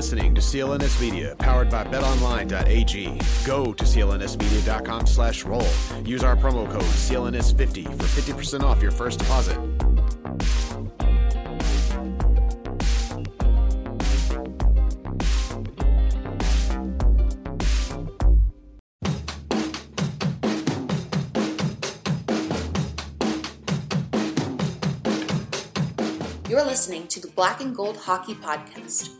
Listening to CLNS Media, powered by BetOnline.ag. Go to clnsmedia.com slash roll. Use our promo code CLNS50 for 50% off your first deposit. You're listening to the Black and Gold Hockey Podcast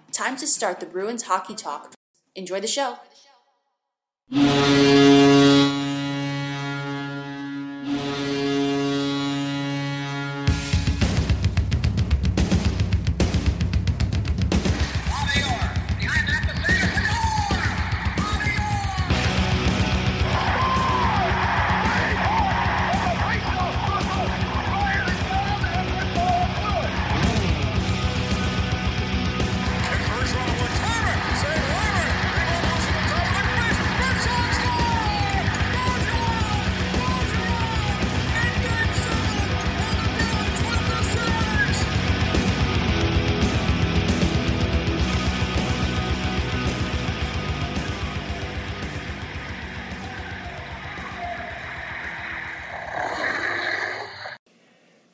time to start the Bruins hockey talk. Enjoy the show.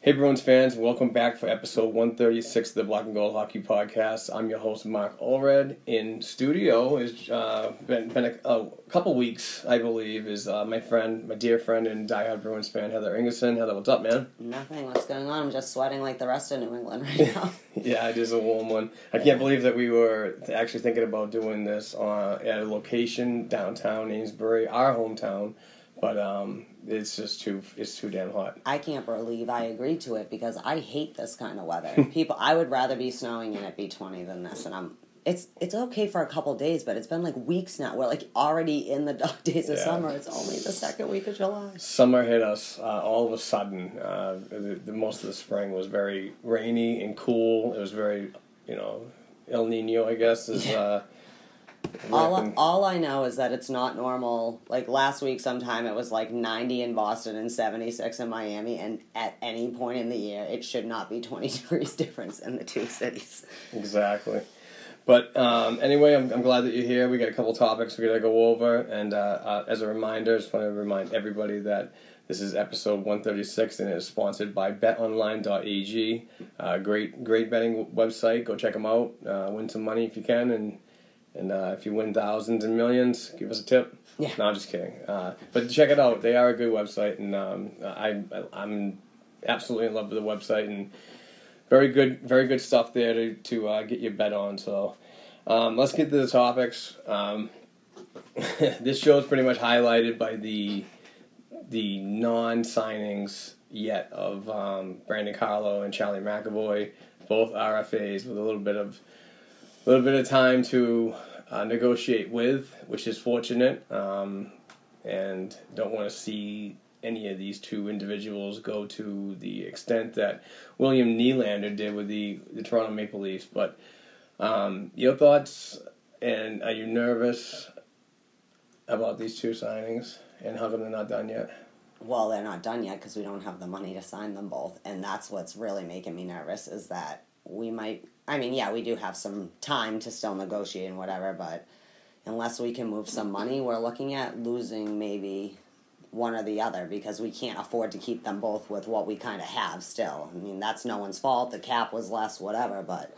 Hey Bruins fans, welcome back for episode 136 of the Black and Gold Hockey Podcast. I'm your host Mark Allred. In studio is uh, been been a, a couple weeks, I believe, is uh, my friend, my dear friend and diehard Bruins fan Heather Ingerson. Heather, what's up, man? Nothing. What's going on? I'm just sweating like the rest of New England right now. yeah, it is a warm one. I can't believe that we were actually thinking about doing this uh, at a location downtown Amesbury, our hometown, but um, it's just too it's too damn hot. I can't believe I agreed to it because I hate this kind of weather. People, I would rather be snowing and it be 20 than this, and I'm. It's it's okay for a couple days, but it's been like weeks now. We're like already in the dog days of Yeah. summer. It's only the second week of July. Summer hit us uh, all of a sudden. Uh, the, the most of the spring was very rainy and cool. It was very, you know, El Nino, I guess, is. Uh, All, all I know is that it's not normal. Like last week, sometime it was like 90 in Boston and 76 in Miami, and at any point in the year, it should not be 20 degrees difference in the two cities. Exactly. But um, anyway, I'm, I'm glad that you're here. We got a couple topics we're going to go over. And uh, uh, as a reminder, I just want to remind everybody that this is episode 136 and it is sponsored by betonline.ag. Uh, great, great betting website. Go check them out. Uh, win some money if you can. And, and uh, if you win thousands and millions, give us a tip. Yeah. No, I'm just kidding. Uh, but check it out. They are a good website. And um, I, I'm absolutely in love with the website. And very good, very good stuff there to to uh, get your bet on. So um, let's get to the topics. Um, this show is pretty much highlighted by the the non signings yet of um, Brandon Carlo and Charlie McAvoy, both RFAs with a little bit of little bit of time to uh, negotiate with, which is fortunate. Um, and don't want to see any of these two individuals go to the extent that William Nylander did with the, the Toronto Maple Leafs. But um, your thoughts, and are you nervous about these two signings and how come they're not done yet? well, they're not done yet because we don't have the money to sign them both, and that's what's really making me nervous. Is that we might? I mean, yeah, we do have some time to still negotiate and whatever, but unless we can move some money, we're looking at losing maybe one or the other because we can't afford to keep them both with what we kind of have still. I mean, that's no one's fault. The cap was less, whatever, but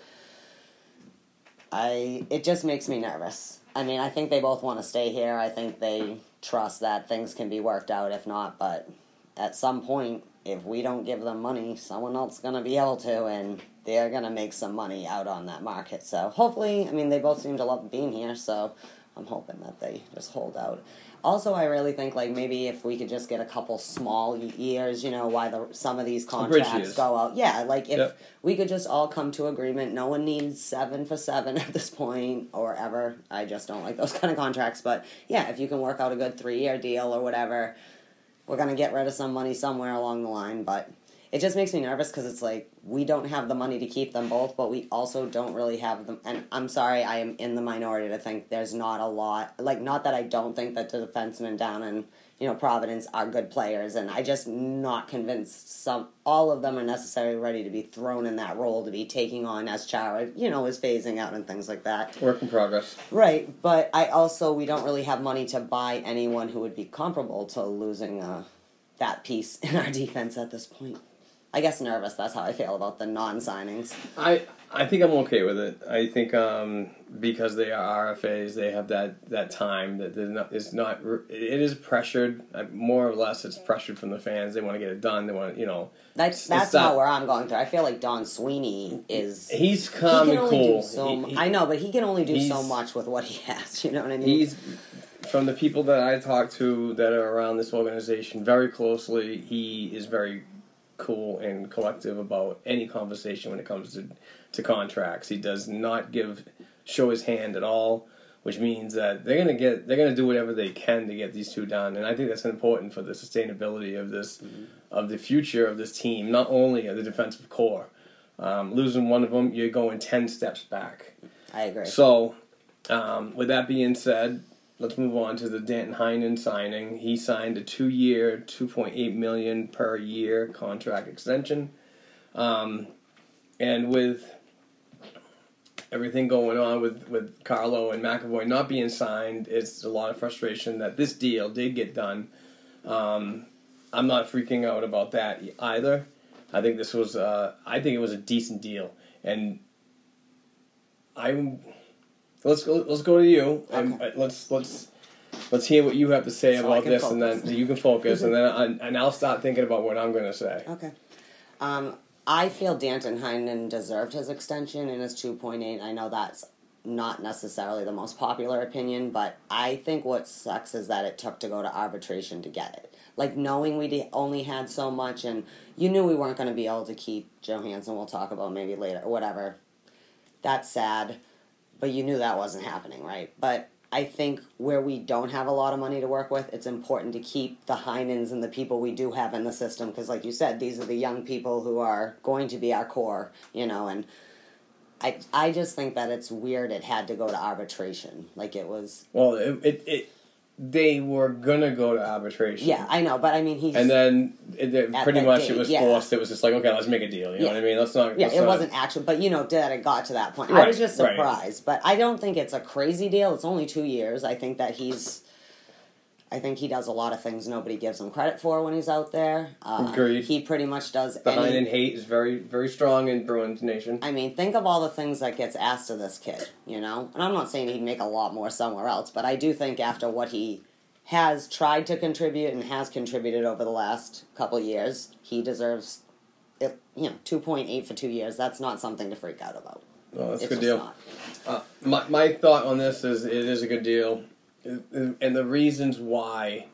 I it just makes me nervous. I mean, I think they both want to stay here. I think they trust that things can be worked out. If not, but at some point, if we don't give them money, someone else is gonna be able to, and they're gonna make some money out on that market. So hopefully, I mean, they both seem to love being here. So I'm hoping that they just hold out. Also, I really think like maybe if we could just get a couple small years, you know, why the some of these contracts go out. Yeah, like if Yep. we could just all come to agreement. No one needs seven for seven at this point or ever. I just don't like those kind of contracts. But yeah, if you can work out a good three year deal or whatever, we're gonna get rid of some money somewhere along the line. But it just makes me nervous because it's like we don't have the money to keep them both, but we also don't really have them. And I'm sorry, I am in the minority to think there's not a lot. Like, not that I don't think that the defensemen down in you know Providence are good players, and I just not convinced some all of them are necessarily ready to be thrown in that role to be taking on as Chara, you know, is phasing out and things like that. Work in progress. Right, but I also we don't really have money to buy anyone who would be comparable to losing uh, that piece in our defense at this point. I guess nervous. That's how I feel about the non-signings. I I think I'm okay with it. I think um, because they are RFAs, they have that, that time that not, it's not it is pressured more or less. It's pressured from the fans. They want to get it done. They want you know. That's that's that- not where I'm going through. I feel like Don Sweeney is. He's He calm can and cool. so. He- he- I know, but he can only do so much with what he has. You know what I mean? He's from the people that I talk to that are around this organization very closely. He is very cool and collective about any conversation when it comes to to contracts. He does not give show his hand at all, which means that they're gonna get they're gonna do whatever they can to get these two done. And I think that's important for the sustainability of this of the future of this team, not only of the defensive core. Um, losing one of them, you're going ten steps back. I agree. So, um, with that being said, let's move on to the Danton Heinen signing. He signed a two-year, two point eight million per year contract extension, um, and with everything going on with with Carlo and McAvoy not being signed, it's a lot of frustration that this deal did get done. Um, I'm not freaking out about that either. I think this was, uh, I think it was a decent deal, and I'm. Let's go. Let's go to you, and Okay. uh, let's let's let's hear what you have to say So about this, and focus. then you can focus, and then I, and I'll start thinking about what I'm going to say. Okay. Um, I feel Danton Heinen deserved his extension in his 2.8. I know that's not necessarily the most popular opinion, but I think what sucks is that it took to go to arbitration to get it. Like knowing we only had so much, and you knew we weren't going to be able to keep Johansson. We'll talk about maybe later, whatever. That's sad, but you knew that wasn't happening, right? But I think where we don't have a lot of money to work with, it's important to keep the Heinens and the people we do have in the system because, like you said, these are the young people who are going to be our core, you know. And I, I just think that it's weird it had to go to arbitration. Like it was, Well, it, it, it they were gonna go to arbitration. yeah, I know, but I mean, he's And then it, it- pretty much date, it was yeah. forced. It was just like, okay, let's make a deal. You know what I mean? Let's not. Yeah, let's it not- wasn't actual, but you know that it got to that point. I was just right. surprised, but I don't think it's a crazy deal. It's only two years. I think that he's, I think he does a lot of things nobody gives him credit for when he's out there. Uh, Agreed. He pretty much does. The any, Heinen hate is very very strong in Bruins Nation. I mean, think of all the things that gets asked of this kid, you know? And I'm not saying he'd make a lot more somewhere else, but I do think after what he has tried to contribute and has contributed over the last couple years, he deserves, it, you know, 2.8 for two years. That's not something to freak out about. Well, that's a good deal. Uh, my my thought on this is it is a good deal, and the reasons why,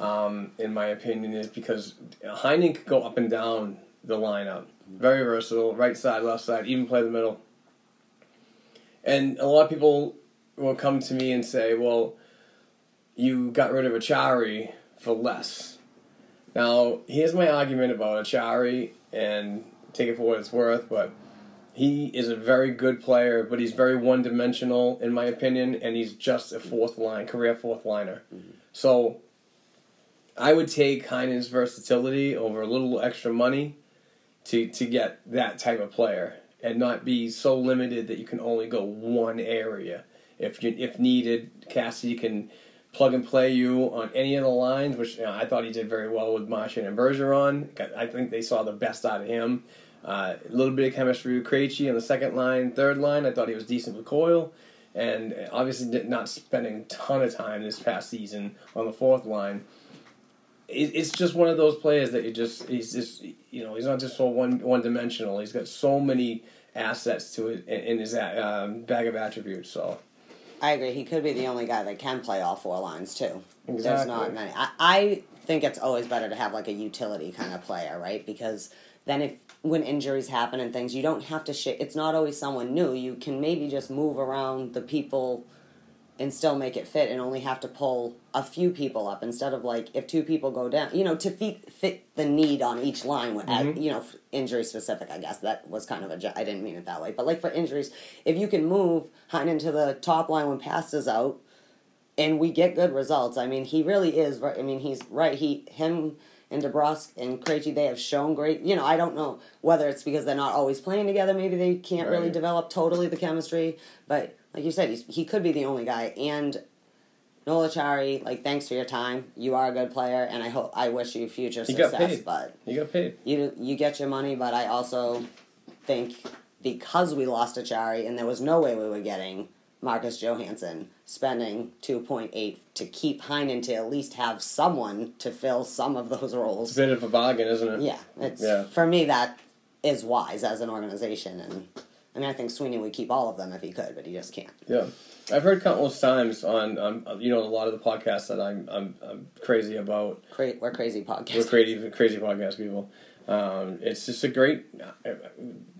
um, in my opinion, is because Heinen could go up and down the lineup, very versatile, right side, left side, even play the middle. And a lot of people will come to me and say, "Well, you got rid of Acciari for less." Now, here's my argument about Acciari, and take it for what it's worth, but he is a very good player, but he's very one dimensional in my opinion, and he's just a fourth line, career fourth liner. Mm-hmm. So I would take Heinen's versatility over a little extra money to to get that type of player and not be so limited that you can only go one area. If you, if needed, Cassidy can plug and play you on any of the lines, which you know, I thought he did very well with Marchand and Bergeron. I think they saw the best out of him. Uh, a little bit of chemistry with Krejci on the second line, third line. I thought he was decent with Coyle, and obviously not spending a ton of time this past season on the fourth line. It, it's just one of those players that you just he's just you know he's not just so one one dimensional. He's got so many assets to it in, his um, bag of attributes. So I agree. He could be the only guy that can play all four lines too. There's not many. I, I think it's always better to have like a utility kind of player, right? Because then if when injuries happen and things, you don't have to shit. It's not always someone new. You can maybe just move around the people and still make it fit, and only have to pull a few people up instead of like if two people go down. You know, to fit fit the need on each line. with at, mm-hmm. you know, injury specific. I guess that was kind of a, I didn't mean it that way, but like for injuries, if you can move Heinen to the top line when pass is out and we get good results. I mean, he really is. right- I mean, he's right. He, him, and DeBrusk and Krejci, they have shown great. You know, I don't know whether it's because they're not always playing together. Maybe they can't really develop totally the chemistry. But like you said, he's, he could be the only guy. And Noel Acciari, like, thanks for your time. You are a good player, and I hope I wish you future got success. paid. But he got paid. you you get your money, but I also think because we lost Acciari and there was no way we were getting Marcus Johansson spending two point eight to keep Heinen to at least have someone to fill some of those roles. It's a bit of a bargain, isn't it? Yeah, it's Yeah. for me that is wise as an organization, and I mean I think Sweeney would keep all of them if he could, but he just can't. Yeah, I've heard countless times on, um, you know, a lot of the podcasts that I'm, I'm, I'm crazy about. Cra- we're crazy podcast. We're crazy, crazy podcast people. Um, it's just a great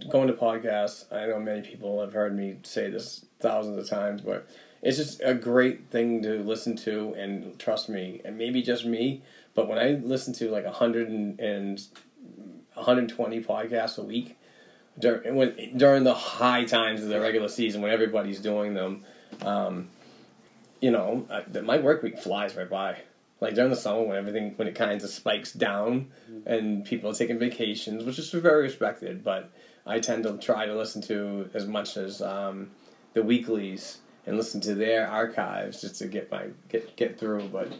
going to podcasts. I know many people have heard me say this thousands of times, but it's just a great thing to listen to. And trust me, and maybe just me, but when I listen to like a hundred and, and 120 podcasts a week during when, during the high times of the regular season when everybody's doing them, um, you know, I, my work week flies right by. Like during the summer when everything when it kind of spikes down and people are taking vacations, which is very respected, but I tend to try to listen to as much as um, the weeklies and listen to their archives just to get my get get through. But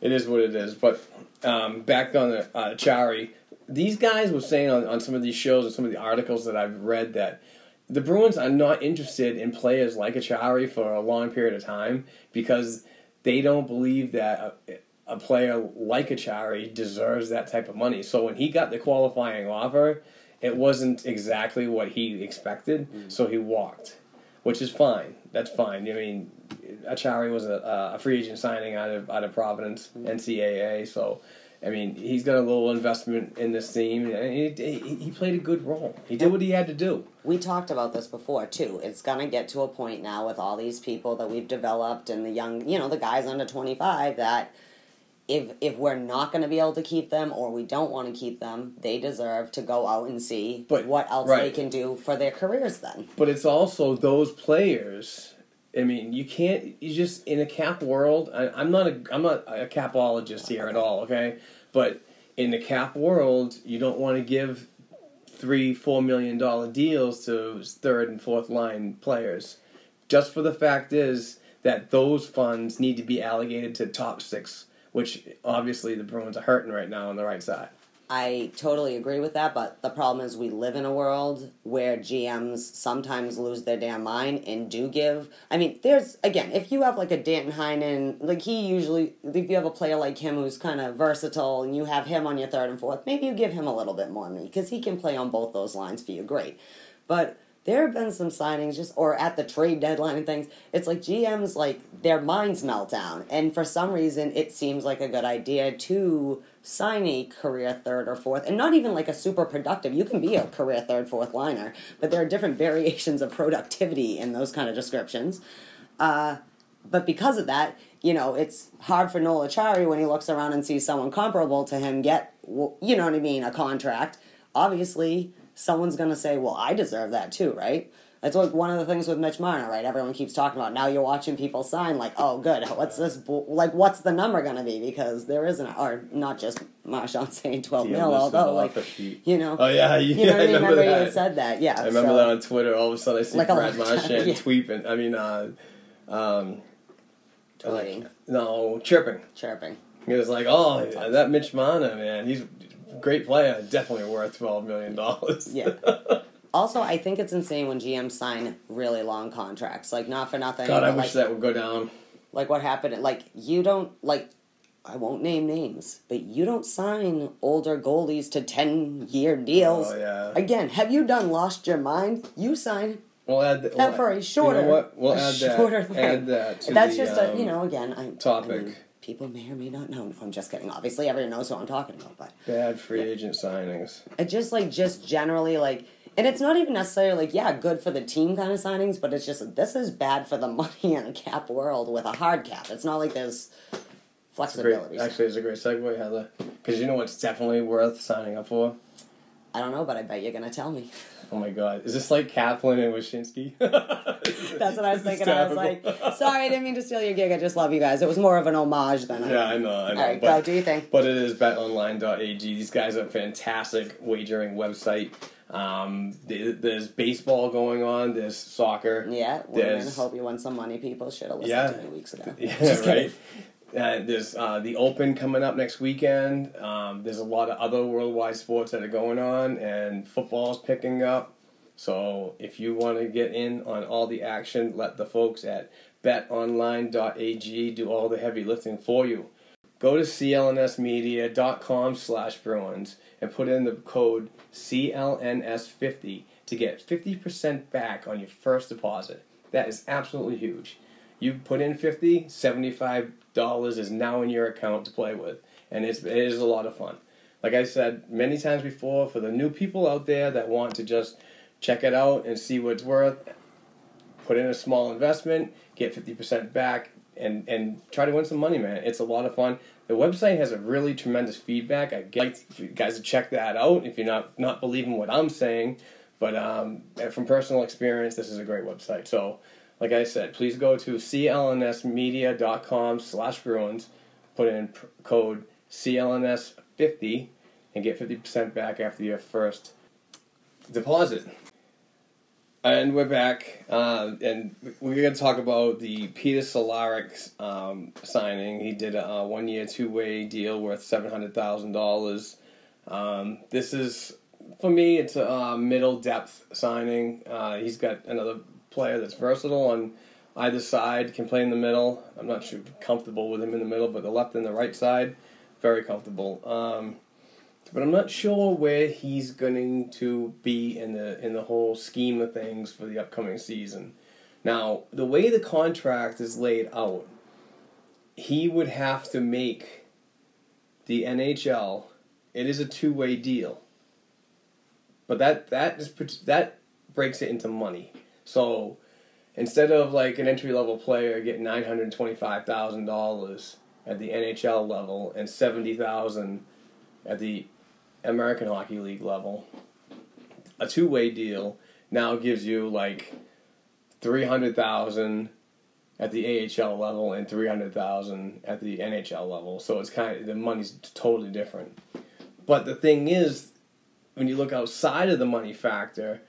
it is what it is. But um, back on the uh, Chari, these guys were saying on, on some of these shows and some of the articles that I've read that the Bruins are not interested in players like Acciari for a long period of time because they don't believe that a, player like Acciari deserves that type of money. So when he got the qualifying offer, it wasn't exactly what he expected, mm. so he walked, which is fine. That's fine. I mean, Acciari was a, a free agent signing out of out of Providence, mm. NCAA, so. I mean, he's got a little investment in this team, and he, he, he played a good role. He did what he had to do. we talked about this before too. It's gonna get to a point now with all these people that we've developed and the young, you know, the guys under twenty five that if if we're not gonna be able to keep them or we don't want to keep them, they deserve to go out and see But- what else they can do for their careers. Then But it's also those players. I mean, you can't. You just in a cap world. I, I'm not a. I'm not a capologist here at all. Okay, but in the cap world, you don't want to give three, four million dollar deals to third and fourth line players, just for the fact is that those funds need to be allocated to top six, which obviously the Bruins are hurting right now on the right side. I totally agree with that, but the problem is we live in a world where GMs sometimes lose their damn mind and do give. I mean, there's again, if you have like a Danton Heinen, like he usually, if you have a player like him who's kind of versatile and you have him on your third and fourth, maybe you give him a little bit more money because he can play on both those lines for you. Great, but there have been some signings just or at the trade deadline and things. It's like GMs like their minds melt down, and for some reason, it seems like a good idea to sign a career third or fourth, and not even like a super productive. You can be a career third, fourth liner, but there are different variations of productivity in those kind of descriptions. Uh, but because of that, you know, it's hard for Noel Acciari when he looks around and sees someone comparable to him get, you know what I mean, a contract. Obviously, someone's going to say, well, I deserve that too, right? That's like one of the things with Mitch Marner, right? Everyone keeps talking about. Now you're watching people sign, like, oh, good. What's this? bu- Like, what's the number to be? Because there isn't, or not just Marchand saying 12 Yeah, mil, although, like, you know. Oh yeah, You know what I remember Remember you that. said that, yeah. I remember so- that on Twitter. All of a sudden, I see Like Brad Marchand yeah. tweeting. I mean, uh, um, Tweeting. no, chirping. Chirping. He was like, "Oh, that Mitch Marner, man, he's great player. Definitely worth twelve million dollars." Yeah. Also, I think it's insane when GMs sign really long contracts. Like, not for nothing. God, I wish like, that would go down. like what happened like you don't like I won't name names, but you don't sign older goalies to 10 year deals. Oh, yeah. Again, have you done lost your mind? You sign We'll add that that for a shorter You know what? We'll add that. Add that. To That's the, just a, you um, know, again, I topic. I mean, people may or may not know. No, I'm just kidding. Obviously, everyone knows who I'm talking about, but bad free agent signings. it just like just generally like and it's not even necessarily like yeah good for the team kind of signings but it's just this is bad for the money in a cap world with a hard cap it's not like there's Great. flexibility Actually, it's a great segue, Heather. Because you know what's definitely worth signing up for? i don't know but i bet you're gonna tell me Oh my god. Is this like Kaplan and Wyshynski? that's what i was thinking i was like sorry i didn't mean to steal your gig i just love you guys it was more of an homage than Yeah, I know, I know. all right but, go do you think? But it is betonline.ag. These guys are a fantastic wagering website. Um, there's baseball going on. There's soccer. yeah women There's- hope you won some money people should have listened Yeah. to me weeks ago Yeah, Just right. Uh, there's uh, the Open coming up next weekend. Um, there's a lot of other worldwide sports that are going on, and football's picking up. So if you want to get in on all the action, let the folks at betonline.ag do all the heavy lifting for you. Go to clnsmedia.com slash Bruins and put in the code CLNS50 to get 50% back on your first deposit. That is absolutely huge. You put in 50, $75 is now in your account to play with. And it's, it is a lot of fun. Like I said many times before, for the new people out there that want to just check it out and see what it's worth, put in a small investment, get 50% back, and, and try to win some money, man. It's a lot of fun. The website has a really tremendous feedback. I like you guys to check that out if you're not, not believing what I'm saying. But um, from personal experience, this is a great website. So, like I said, please go to clnsmedia.com slash Bruins, put in pr- code CLNS50, and get 50% back after your first deposit. And we're back, uh, and we're going to talk about the Peter Cehlarik um, signing. He did a one-year, two-way deal worth seven hundred thousand dollars. Um, this is, for me, it's a uh, middle depth signing. Uh, he's got another player that's versatile on either side, can play in the middle. I'm not sure comfortable with him in the middle, but the left and the right side, very comfortable. Um, but I'm not sure where he's going to be in the in the whole scheme of things for the upcoming season. Now, the way the contract is laid out, he would have to make the NHL. It is a two way deal, but that that is that breaks it into money. So instead of like an entry level player getting nine hundred twenty five thousand dollars at the NHL level and seventy thousand at the American Hockey League level, a two way deal now gives you like three hundred thousand at the AHL level and three hundred thousand at the NHL level. So it's kind of the money's totally different. But the thing is, when you look outside of the money factor,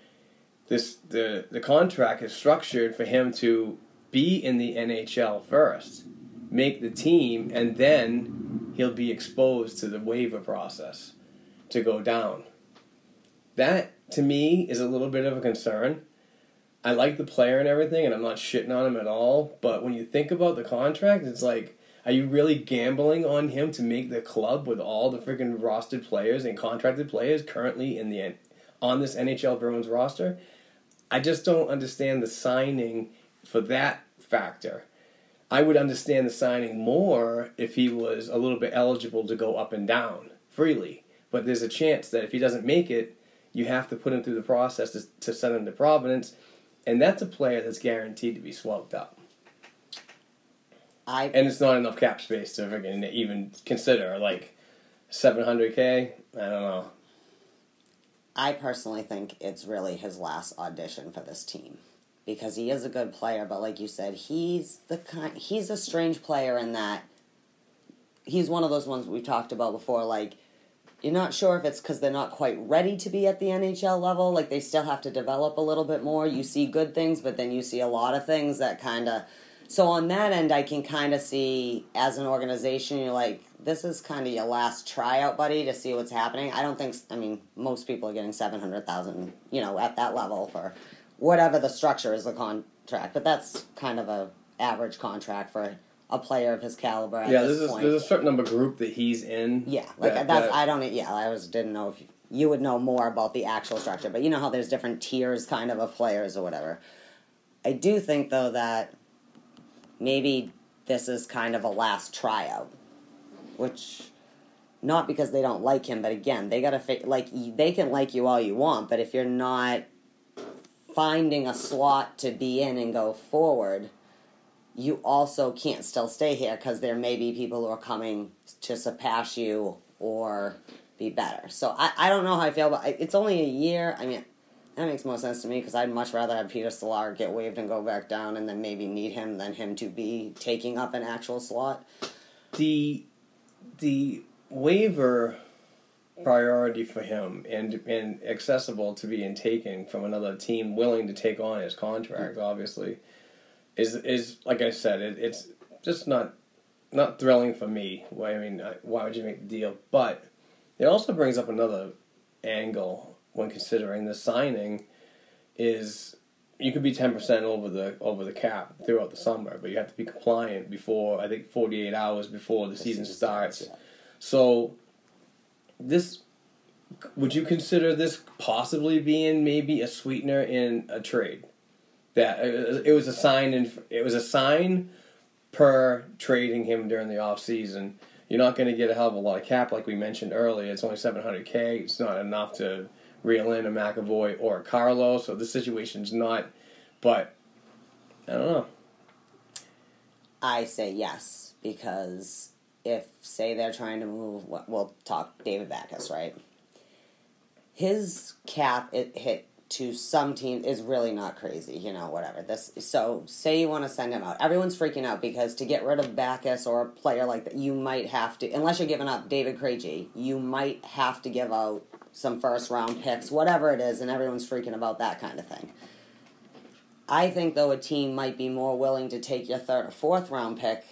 this the the contract is structured for him to be in the NHL first, make the team, and then he'll be exposed to the waiver process to go down. That to me is a little bit of a concern. I like the player and everything, and I'm not shitting on him at all. But when you think about the contract, it's like, are you really gambling on him to make the club with all the freaking rostered players and contracted players currently in the on this NHL Bruins roster? I just don't understand the signing for that factor. I would understand the signing more if he was a little bit eligible to go up and down freely. But there's a chance that if he doesn't make it, you have to put him through the process to, to send him to Providence, and that's a player that's guaranteed to be swapped up. I And it's not enough cap space to even consider like 700k. I don't know. I personally think it's really his last audition for this team because he is a good player, but like you said, he's the kind he's a strange player in that he's one of those ones we've talked about before like you're not sure if it's because they're not quite ready to be at the NHL level. Like they still have to develop a little bit more. You see good things, but then you see a lot of things that kind of So on that end, I can kind of see as an organization, you're like, this is kind of your last tryout, buddy, to see what's happening. I don't think. I mean, most people are getting seven hundred thousand, you know, at that level for whatever the structure is the contract. But that's kind of a average contract for a player of his caliber. At yeah, this there's a, there's a certain number group that he's in. Yeah, like that- that's that- I don't yeah I was didn't know if you, you would know more about the actual structure, but you know how there's different tiers kind of of players or whatever. I do think though that maybe this is kind of a last tryout, which not because they don't like him, but again they gotta fi- like they can like you all you want, but if you're not finding a slot to be in and go forward you also can't still stay here because there may be people who are coming to surpass you or be better. So I, I don't know how I feel, but it's only a year. I mean, that makes more sense to me because I'd much rather have Peter Stolar get waived and go back down and then maybe need him than him to be taking up an actual slot. the the waiver priority for him and and accessible to being taken from another team willing to take on his contract mm. obviously is is like I said it, it's just not not thrilling for me. Why I mean why would you make the deal? But it also brings up another angle when considering the signing is you could be ten percent over the over the cap throughout the summer, but you have to be compliant before I think forty eight hours before the, season, season starts. starts, yeah. So this would you consider this possibly being maybe a sweetener in a trade? That uh, it was a sign and it was a sign per trading him during the off season. You're not going to get a hell of a lot of cap like we mentioned earlier. It's only 700k. It's not enough to reel in a McAvoy or a Carlo. So this situation's not. But I don't know. I say yes because if say they're trying to move, well, we'll talk David Backes, right? His cap it hit to some team is really not crazy, you know, whatever. This so say you want to send him out. Everyone's freaking out because to get rid of Backes or a player like that, you might have to unless you're giving up David Krejci, you might have to give out some first round picks, whatever it is, and everyone's freaking about that kind of thing. I think though a team might be more willing to take your third or fourth round pick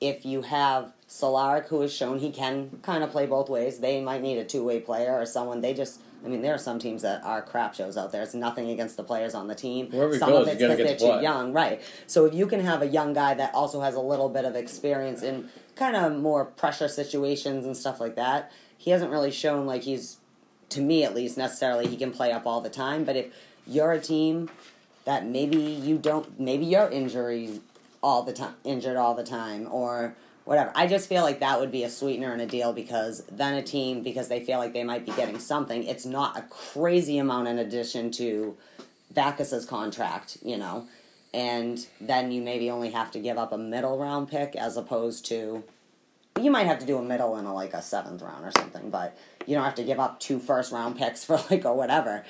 if you have Cehlarik who has shown he can kind of play both ways. They might need a two way player or someone they just I mean, there are some teams that are crap shows out there. It's nothing against the players on the team. Wherever he some goes, of it's because get they're too young, right? So if you can have a young guy that also has a little bit of experience in kind of more pressure situations and stuff like that, he hasn't really shown like he's, to me at least, necessarily he can play up all the time. But if you're a team that maybe you don't, maybe you're injury all the time, injured all the time, or whatever. I just feel like that would be a sweetener in a deal because then a team, because they feel like they might be getting something, it's not a crazy amount in addition to Backes's contract, you know, and then you maybe only have to give up a middle round pick as opposed to. You might have to do a middle and a, like a seventh round or something, but you don't have to give up two first round picks for like or whatever.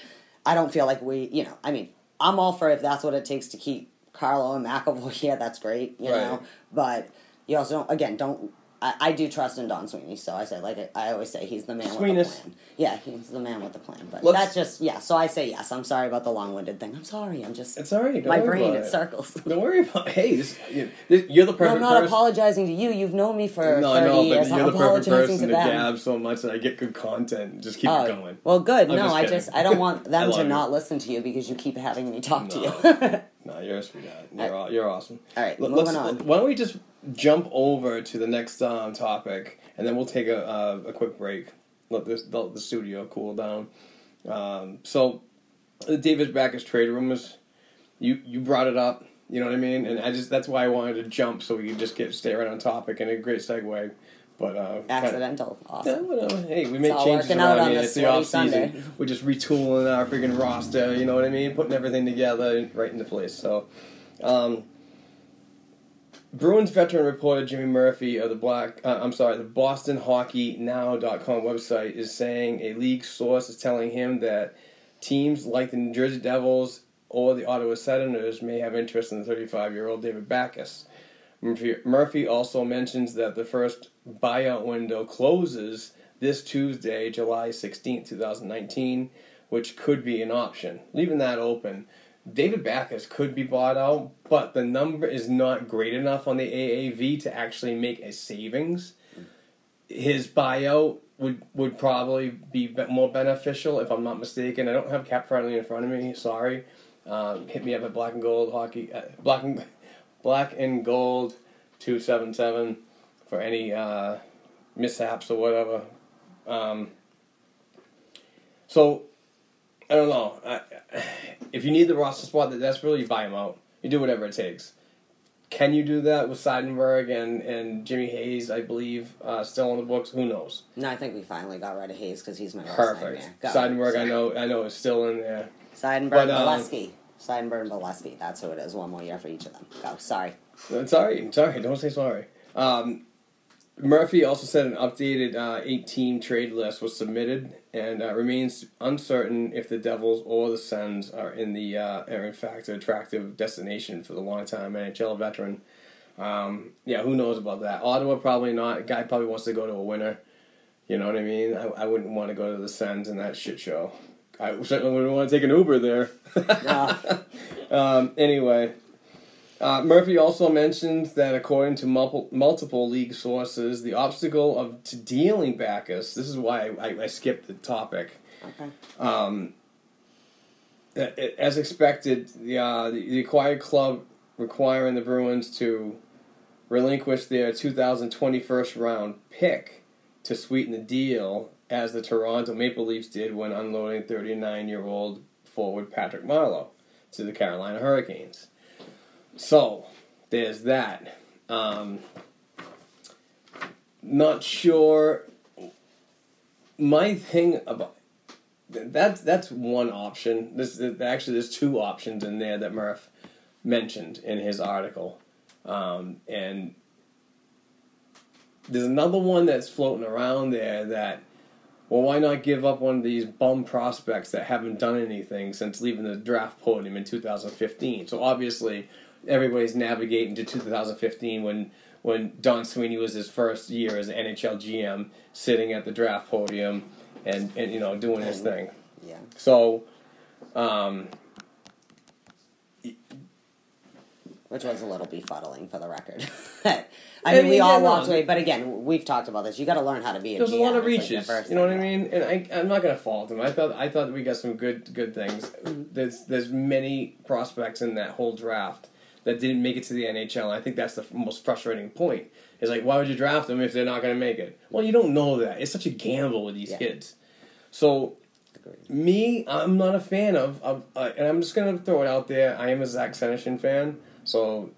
I don't feel like we, you know, I mean, I'm all for if that's what it takes to keep Carlo and McAvoy. Yeah, that's great, you Right. know. But you also don't, again, don't. I, I do trust in Don Sweeney, so I say like I always say he's the man with the plan. Yeah, he's the man with the plan. But Let's- that's just yeah. So I say yes. I'm sorry about the long-winded thing. I'm sorry. I'm just It's all right. My brain it circles. Don't worry about. Hey, this, you- you're the No, perfect I'm not person. apologizing to you. You've known me for No, 30 I know, years. but I'm you're the perfect person to to gab so much that I get good content. Just keep Oh, it going. well, good. I'm no, just I just I don't want them to you. not listen to you because you keep having me talk to you. No, you're a sweetheart. You're, aw- you're awesome. All right, Let- moving on. Why don't we just jump over to the next um, topic, and then we'll take a, uh, a quick break. Let this the, the studio cool down. Um, so, the David Backes trade rumors. You you brought it up. You know what I mean? And I just that's why I wanted to jump so we could just get stay right on topic and a great segue. But uh, Accidental. yeah, Awesome. Hey, we make changes around on here. It's the off season. We're just retooling our freaking roster. You know what I mean? Putting everything together right into place. So, um, Bruins veteran reporter Jimmy Murphy of the Black, uh, I'm sorry, the Boston Hockey Now.com website is saying a league source is telling him that teams like the New Jersey Devils or the Ottawa Senators may have interest in the 35 year old David Backes. Murphy also mentions that the first buyout window closes this Tuesday, July 16, 2019, which could be an option. Leaving that open. David Backes could be bought out, but the number is not great enough on the AAV to actually make a savings. His buyout would would probably be more beneficial if I'm not mistaken. I don't have cap friendly in front of me. Sorry. Um, hit me up at black and gold hockey uh, black and black and gold two seven seven for any uh, mishaps or whatever. Um, so I don't know. I, if you need the roster spot that desperately, you buy him out. You do whatever it takes. Can you do that with Seidenberg and, and Jimmy Hayes, I believe, uh, still on the books? Who knows? No, I think we finally got rid of Hayes because he's my Perfect. Seidenberg, I know, I know, is still in there. Seidenberg, But, um, Beleskey. Seidenberg and Beleskey. That's who it is. One more year for each of them. Go. Sorry. Sorry, sorry. Don't say sorry. Um, Murphy also said an updated uh, 18 trade list was submitted and uh, remains uncertain if the Devils or the Sens are in the uh, are in fact an attractive destination for the longtime NHL veteran. Um, yeah, who knows about that? Ottawa probably not. Guy probably wants to go to a winner. You know what I mean? I, I wouldn't want to go to the Sens in that shit show. I certainly wouldn't want to take an Uber there. No. Um, anyway, uh, Murphy also mentions that according to multiple, multiple league sources, the obstacle of to dealing Backes. This is why I, I, I skipped the topic. okay. Um, as expected, the, uh, the the acquired club requiring the Bruins to relinquish their 2020 first round pick to sweeten the deal, as the Toronto Maple Leafs did when unloading 39 year old forward Patrick Marleau to the Carolina Hurricanes. So, there's that. Um, not sure. My thing about that's that's one option. This actually there's two options in there that Murph mentioned in his article, um, and there's another one that's floating around there that. Well, why not give up one of these bum prospects that haven't done anything since leaving the draft podium in 2015? So obviously, everybody's navigating to 2015 when when Don Sweeney was his first year as NHL GM, sitting at the draft podium and, and you know doing his thing. Yeah. So, um, Which was a little befuddling for the record. I mean, we all yeah, no, walked away, but again, we've talked about this. You got to learn how to be a there's a GM. lot of It's like first you know what I mean? And I, I'm not gonna fault him. I thought I thought we got some good good things. There's there's many prospects in that whole draft that didn't make it to the NHL. I think that's the f- most frustrating point. Is like, why would you draft them if they're not gonna make it? Well, you don't know that. It's such a gamble with these Yeah. kids. So Agreed. me, I'm not a fan of, of uh, and I'm just gonna throw it out there. I am a Zach Senyshyn fan, so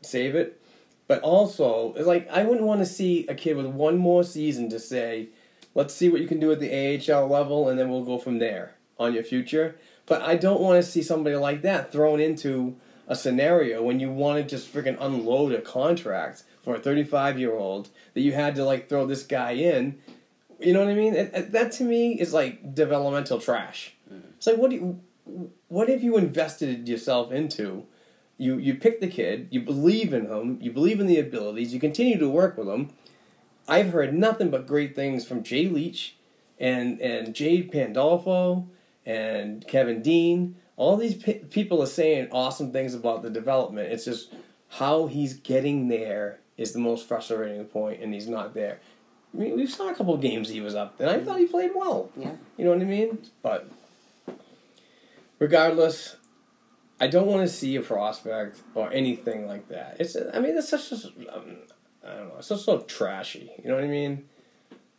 save it. But also, it's like I wouldn't want to see a kid with one more season to say, "Let's see what you can do at the AHL level, and then we'll go from there on your future." But I don't want to see somebody like that thrown into a scenario when you want to just freaking unload a contract for a 35 year old that you had to like throw this guy in you know what I mean? That to me is like developmental trash. Mm-hmm. It's like what do you, what have you invested yourself into? You you pick the kid, you believe in him, you believe in the abilities, you continue to work with him. I've heard nothing but great things from Jay Leach and and Jay Pandolfo and Kevin Dean. All these pe- people are saying awesome things about the development. It's just how he's getting there is the most frustrating point, and he's not there. I mean, we saw a couple games he was up, and I thought he played well. Yeah. You know what I mean? But regardless, I don't want to see a prospect or anything like that. It's I mean, it's such a um, I don't know, it's just so trashy. You know what I mean?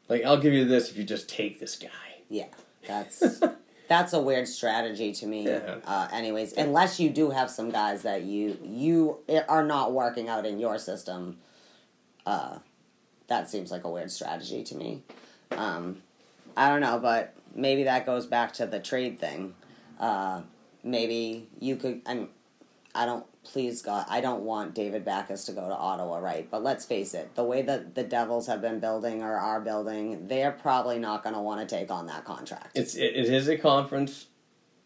Like I'll give you this if you just take this guy. Yeah, that's that's a weird strategy to me. Yeah. Uh, anyways, unless you do have some guys that you you are not working out in your system, uh, that seems like a weird strategy to me. Um, I don't know, but maybe that goes back to the trade thing. Uh, maybe you could. I'm. I don't. Please God, I don't want David Backes to go to Ottawa, right? But let's face it, the way that the Devils have been building or are building, they're probably not going to want to take on that contract. It's it, it is a conference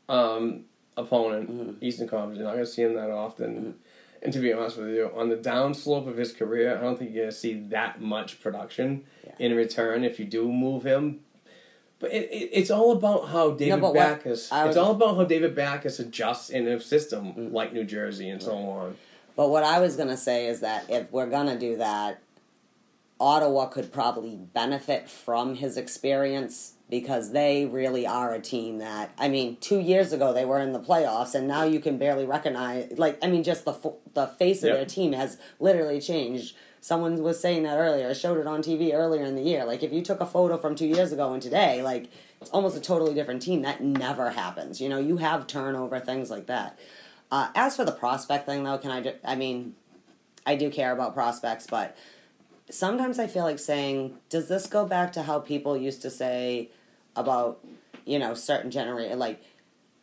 um, opponent, Mm-hmm. Eastern Conference. You're not going to see him that often. And to be honest with you, on the downslope of his career, I don't think you're going to see that much production Yeah. in return if you do move him. But it, it, it's all about how David what- Backes. Was- it's all about how David Backes adjusts in a system Mm. like New Jersey and so on. But what I was going to say is that if we're going to do that, Ottawa could probably benefit from his experience because they really are a team that I mean, 2 years ago they were in the playoffs and now you can barely recognize like I mean just the the face of Yep. their team has literally changed. Someone was saying that earlier. I showed it on TV earlier in the year. Like if you took a photo from 2 years ago and today, like it's almost a totally different team. That never happens. You know, you have turnover things like that. Uh, as for the prospect thing, though, can I? I mean, I do care about prospects, but sometimes I feel like saying, does this go back to how people used to say about, you know, certain generation, like,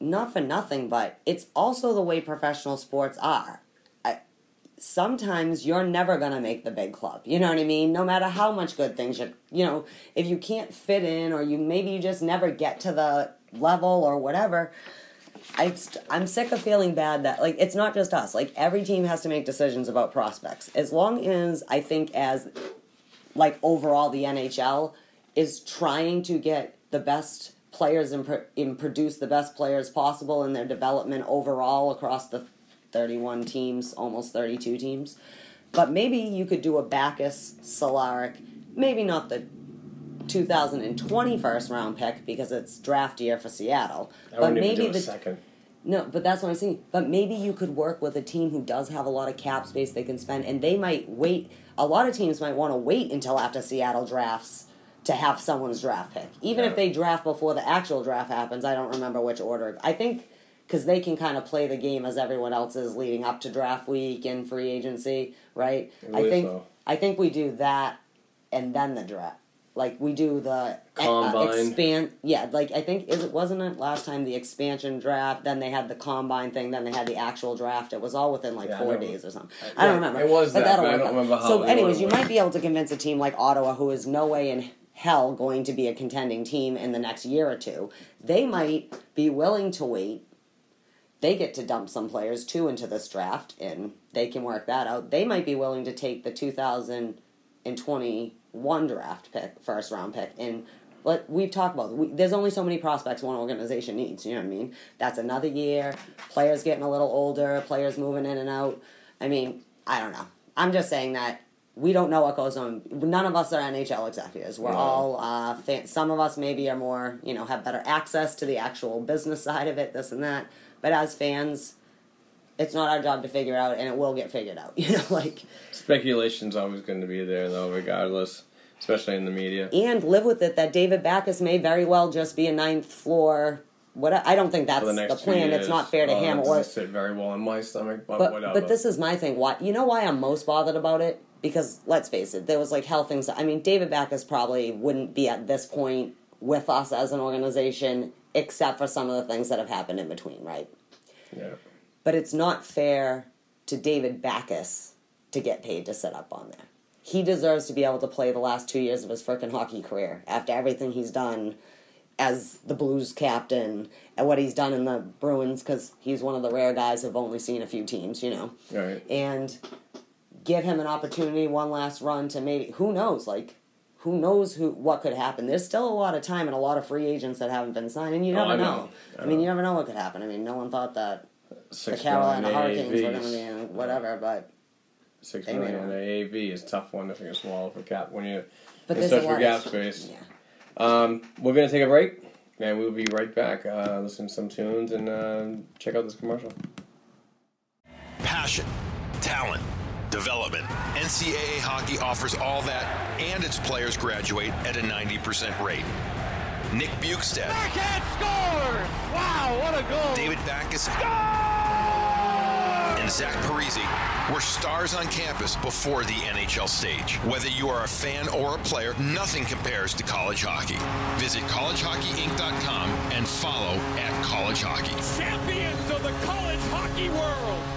not for nothing, but it's also the way professional sports are. Sometimes you're never going to make the big club. You know what I mean? No matter how much good things you, you know, if you can't fit in or you maybe you just never get to the level or whatever, I I'm sick of feeling bad that like it's not just us. Like every team has to make decisions about prospects. As long as I think as like overall the NHL is trying to get the best players and, pro- and produce the best players possible in their development overall across the 31 teams, almost 32 teams. But maybe you could do a Backes, Cehlarik, maybe not the 2020 first round pick because it's draft year for Seattle. I but maybe the second. no, but that's what I'm saying. But maybe you could work with a team who does have a lot of cap space they can spend, and they might wait. A lot of teams might want to wait until after Seattle drafts to have someone's draft pick, even Yeah. if they draft before the actual draft happens. I don't remember which order. I think because they can kind of play the game as everyone else is leading up to draft week and free agency, right? I I think so. I think we do that, and then the draft. Like we do the uh, Combine. expand. Yeah, like I think is it wasn't it last time the expansion draft. Then they had the combine thing. Then they had the actual draft. It was all within like Yeah, four days or something. Uh, I don't yeah, remember. it was that, that'll but I don't out. remember how So, anyways, you might be able to convince a team like Ottawa, who is no way in hell going to be a contending team in the next year or two. They might be willing to wait they get to dump some players too into this draft and they can work that out. They might be willing to take the 2021 draft pick, first round pick, and what we've talked about. We, there's only so many prospects one organization needs. You know what I mean? That's another year. Players getting a little older. Players moving in and out. I mean, I don't know. I'm just saying that we don't know what goes on. None of us are NHL executives. We're No. all uh, fan- some of us maybe are more, you know, have better access to the actual business side of it, this and that. But as fans, it's not our job to figure out, and it will get figured out. You know, like Speculation's always going to be there, though, regardless, especially in the media. and live with it that David Backes may very well just be a ninth floor. What I don't think that's the the, plan. It's not fair to Oh, him. Or, sit very well in my stomach, but, but whatever. but this is my thing. Why you know why I'm most bothered about it? Because let's face it, there was like hell things. I mean, David Backes probably wouldn't be at this point with us as an organization, except for some of the things that have happened in between, right? yeah. But it's not fair to David Backes to get paid to sit up on there. He deserves to be able to play the last two years of his frickin' hockey career after everything he's done as the Blues captain and what he's done in the Bruins because he's one of the rare guys who've only seen a few teams, you know. Right. And give him an opportunity, one last run to maybe who knows, like who knows who what could happen. There's still a lot of time and a lot of free agents that haven't been signed, and you Oh, never I know. know. I I mean, know. you never know what could happen. I mean, no one thought that the Carolina million Hurricanes were going to AAVs. be in whatever, but Six They million made AAV is a tough one to figure swallow for cap when you but in there's search a for lot gap space. Yeah. Um, we're gonna take a break, and we'll be right back. Uh, listen to some tunes and uh, check out this commercial. Passion, talent, development. NCAA hockey offers all that, and its players graduate at a 90% rate. Nick Bjugstad, Backhand scores! Wow, what a goal! David Backes, and Zach Parise were stars on campus before the NHL stage. Whether you are a fan or a player, nothing compares to college hockey. Visit collegehockeyinc.com and follow at college hockey. Champions of the college hockey world!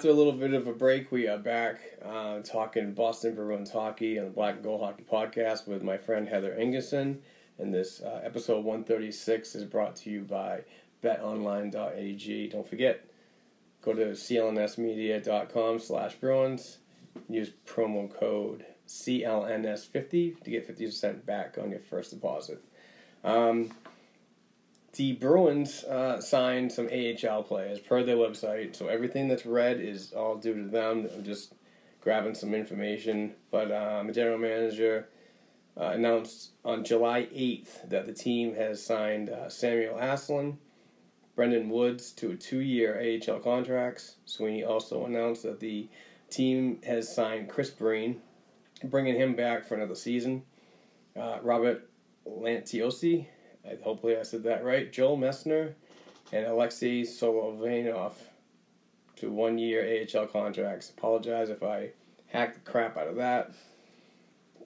After a little bit of a break, we are back uh, talking Boston Bruins hockey on the Black and Gold Hockey Podcast with my friend Heather Ingerson. And this uh, episode 136 is brought to you by betonline.ag. Don't forget, go to clnsmedia.com slash Bruins. Use promo code CLNS50 to get 50% back on your first deposit. Um, the Bruins uh, signed some AHL players per their website, so everything that's read is all due to them. I'm just grabbing some information. But um, the general manager uh, announced on July 8th that the team has signed uh, Samuel Asselin, Brendan Woods to a two-year AHL contracts. Sweeney also announced that the team has signed Chris Breen, bringing him back for another season. Uh, Robert Lantosi hopefully I said that right. Joel Messner and Alexei Solovanov to one year AHL contracts. Apologize if I hacked the crap out of that.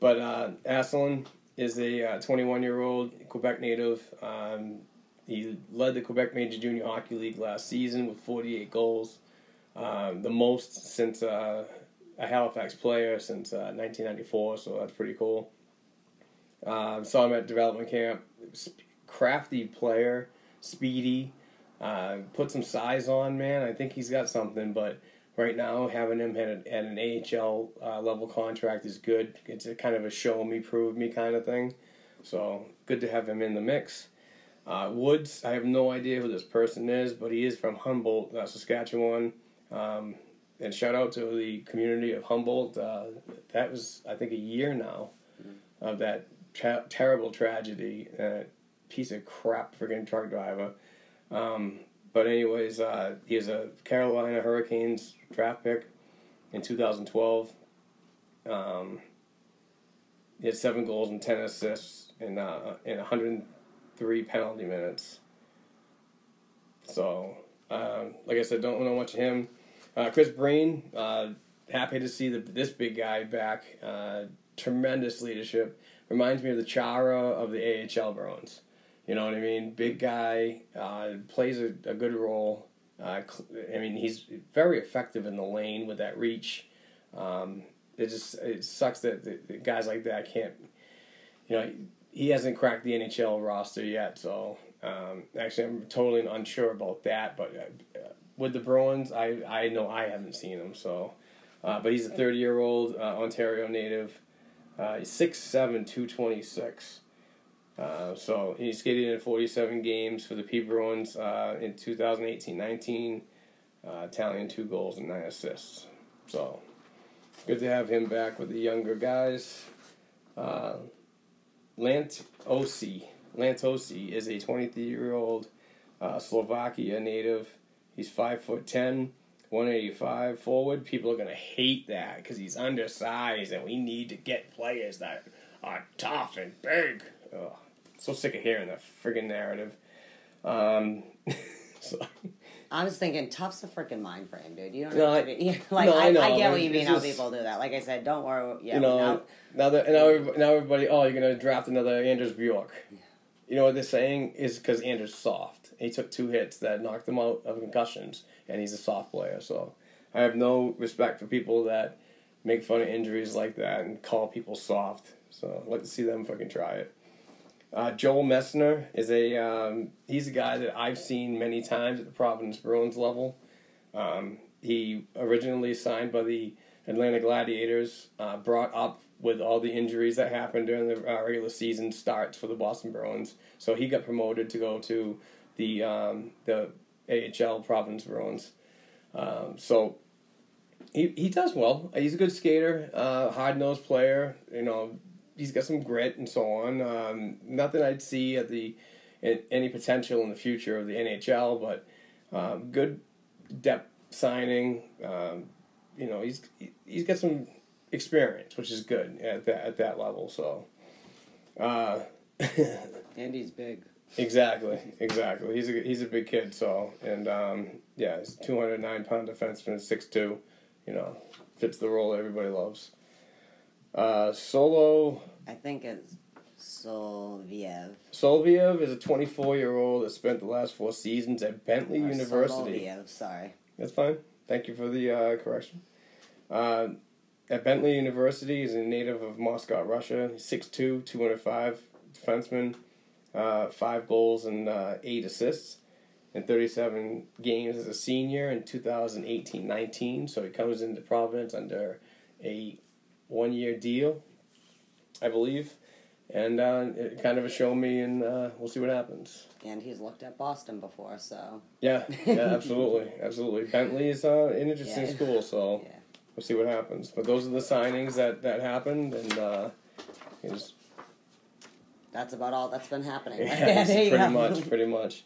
But uh, Asselin is a 21 uh, year old Quebec native. Um, he led the Quebec Major Junior Hockey League last season with 48 goals, um, the most since uh, a Halifax player since 1994, uh, so that's pretty cool. Um, saw him at development camp crafty player, speedy, uh, put some size on, man. I think he's got something, but right now having him at, a, at an AHL uh, level contract is good. It's a kind of a show me, prove me kind of thing. So good to have him in the mix. Uh, Woods, I have no idea who this person is, but he is from Humboldt, uh, Saskatchewan. Um, and shout out to the community of Humboldt. Uh, that was, I think, a year now mm-hmm. of that tra- terrible tragedy. Uh, piece of crap freaking truck driver. Um, but anyways, uh, he was a Carolina Hurricanes draft pick in 2012. Um, he had seven goals and ten assists in uh, in 103 penalty minutes. So, um, like I said, don't know much of him. Uh, Chris Breen, uh, happy to see the, this big guy back. Uh, tremendous leadership. Reminds me of the Chara of the AHL Bruins. You know what I mean? Big guy, uh, plays a, a, good role. Uh, I mean, he's very effective in the lane with that reach. Um, it just it sucks that the, the guys like that can't. You know, he hasn't cracked the NHL roster yet. So um, actually, I'm totally unsure about that. But uh, with the Bruins, I I know I haven't seen him. So, uh, but he's a 30 year old uh, Ontario native. Uh, he's 6'7", 226. Uh, so he skated in 47 games for the P Bruins uh, in 2018-19, uh, tallying two goals and nine assists. So good to have him back with the younger guys. Uh, Lant Osi, Lantosi is a 23-year-old uh, Slovakia native. He's five foot ten. 185 forward. People are going to hate that because he's undersized and we need to get players that are tough and big. Ugh so sick of hearing that friggin' narrative. Um, so. I was thinking, tough's a freaking mind frame, dude. You don't no, have to be, like, no, I, I, know, I, get what you mean how people do that. Like I said, don't worry. Yeah, you know, now, now, that, now, everybody, now everybody, oh, you're going to draft another Anders Bjork. Yeah. You know what they're saying is because Anders soft. He took two hits that knocked him out of concussions, and he's a soft player. So I have no respect for people that make fun of injuries like that and call people soft. So I'd like to see them fucking try it. Uh, Joel Messner is a um, he's a guy that I've seen many times at the Providence Bruins level. Um, he originally signed by the Atlanta Gladiators, uh, brought up with all the injuries that happened during the uh, regular season starts for the Boston Bruins. So he got promoted to go to the um, the AHL Providence Bruins. Um, so he he does well. He's a good skater, uh, hard nosed player. You know, he's got some grit and so on. Um, nothing I'd see at the any potential in the future of the NHL, but um, good depth signing. Um, you know, he's he's got some experience, which is good at that at that level. So, uh, and he's big. Exactly, exactly. He's a he's a big kid. So, and um, yeah, he's two hundred nine pound defenseman, six two. You know, fits the role everybody loves. Uh, Solo. I think it's Solviev. Solviev is a 24 year old that spent the last four seasons at Bentley or University. Soloviev, sorry. That's fine. Thank you for the uh, correction. Uh, at Bentley University, he's a native of Moscow, Russia. He's 6'2", 205 defenseman, uh, five goals and uh, eight assists in 37 games as a senior in 2018-19. So he comes into Providence under a one-year deal, I believe. And uh, it kind of a show me, and uh, we'll see what happens. And he's looked at Boston before, so Yeah, yeah, absolutely, absolutely. Bentley is uh, an interesting Yeah. school, so yeah. we'll see what happens. But those are the signings that that happened, and uh, it's That's about all that's been happening. yeah, pretty go. much, pretty much.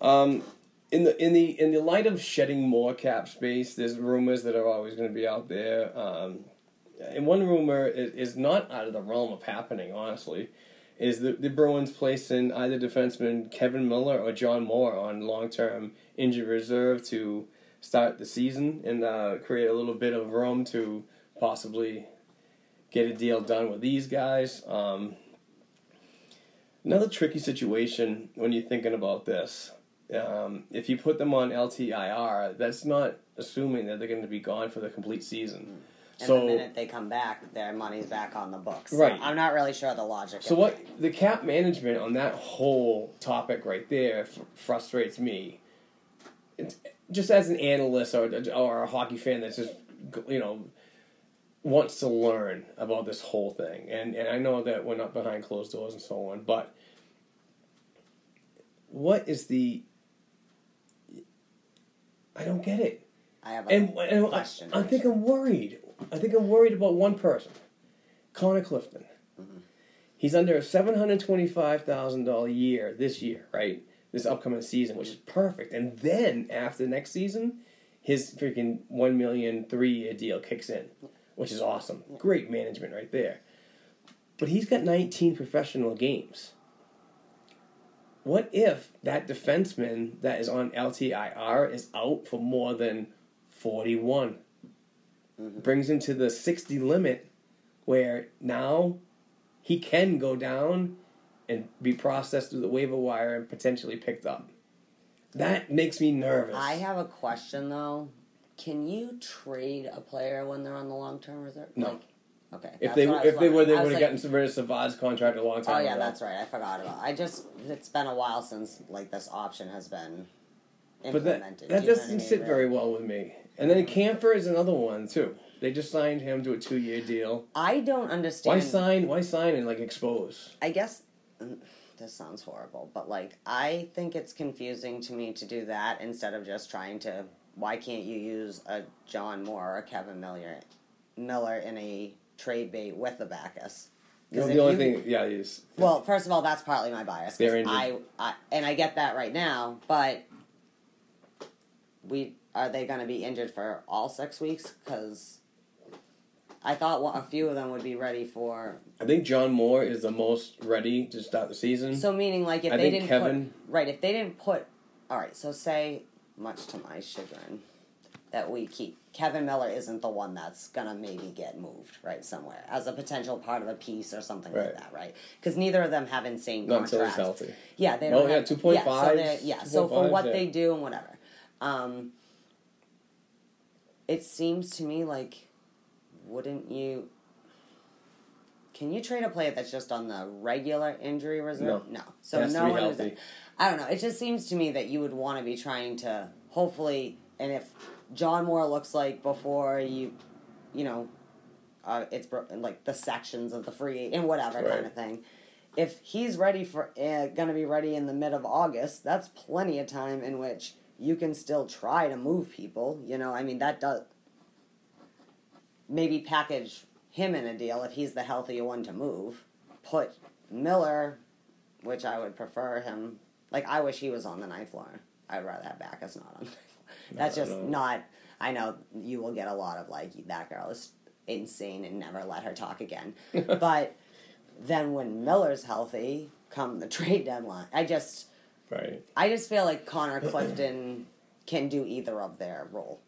Um, in the in the in the light of shedding more cap space, there's rumors that are always going to be out there. Um, and one rumor is, is not out of the realm of happening, honestly, is the, the Bruins placing either defenseman Kevan Miller or John Moore on long term injured reserve to start the season and uh, create a little bit of room to possibly get a deal done with these guys. Um, Another tricky situation when you're thinking about this. Um, if you put them on LTIR, that's not assuming that they're going to be gone for the complete season. And so, the minute they come back, their money's back on the books. Right. I'm not really sure the logic. so what it. the cap management on that whole topic right there f- frustrates me. It's, just as an analyst or or a hockey fan that's just you know wants to learn about this whole thing, and and I know that we're not behind closed doors and so on, but what is the I don't get it. I have a And, and I, question. I think I'm worried. I think I'm worried about one person, Connor Clifton. Mm-hmm. He's under a seven hundred twenty-five thousand dollar year this year, right? This upcoming season, which is perfect. And then after next season, his freaking one million three-year deal kicks in, which is awesome. Great management right there. But he's got nineteen professional games. What if that defenseman that is on LTIR is out for more than 41? Mm-hmm. Brings him to the 60 limit where now he can go down and be processed through the waiver wire and potentially picked up. That makes me nervous. I have a question though. Can you trade a player when they're on the long term reserve? No. Like, okay. if they if they were, they would have like, gotten rid of Savard's contract a long time oh, ago. Oh ago. yeah, that's right. I forgot about. I just it's been a while since like this option has been But that implemented. that Do you know what I doesn't sit very well with me. And then Kampfer is another one too. They just signed him to a two year deal. I don't understand. Why sign? Why sign and like expose? I guess mm, this sounds horrible, but like I think it's confusing to me to do that instead of just trying to. Why can't you use a John Moore or a Kevan Miller, Miller in a trade bait with a Backes? You 'Cause know, if the only you- thing, yeah, is Well, first of all, that's partly my bias. I, I and I get that right now, but we are they going to be injured for all six weeks? Because I thought a few of them would be ready for. I think John Moore is the most ready to start the season. So meaning like if I they didn't Kevan- put right, if they didn't put all right. So say, much to my chagrin, that we keep Kevan Miller isn't the one that's gonna maybe get moved right somewhere as a potential part of a piece or something Right. like that, right? Because neither of them have insane Not until contracts. he's healthy. Yeah, they Oh, don't. yeah, have, 2.5s, Yeah, so, yeah, so for what yeah. they do and whatever, um, it seems to me like, wouldn't you? Can you trade a player that's just on the regular injury reserve? No. So no one. is- I don't know. It just seems to me that you would want to be trying to hopefully, and if John Moore looks like before you, you know, uh, it's bro- like the sections of the free and whatever Right. kind of thing. If he's ready for uh, going to be ready in the mid of August, that's plenty of time in which you can still try to move people. You know, I mean that does maybe package him in a deal if he's the healthier one to move. Put Miller, which I would prefer him. Like I wish he was on the ninth floor. I'd rather have Backes not on. the ninth floor. That's No, just no. not. I know you will get a lot of like that girl is insane and never let her talk again. but then when Miller's healthy, come the trade deadline, I just right. I just feel like Connor Clifton can do either of their role.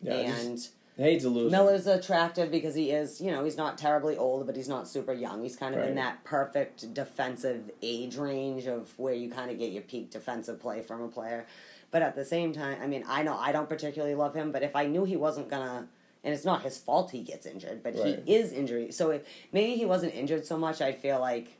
Yeah, and I hate to lose. him. Miller's attractive because he is, you know, he's not terribly old, but he's not super young. He's kind of in that perfect defensive age range of where you kind of get your peak defensive play from a player. But at the same time, I mean, I know I don't particularly love him, but if I knew he wasn't gonna, and it's not his fault he gets injured, but Right. he is injured. So if maybe he wasn't injured so much, I'd feel like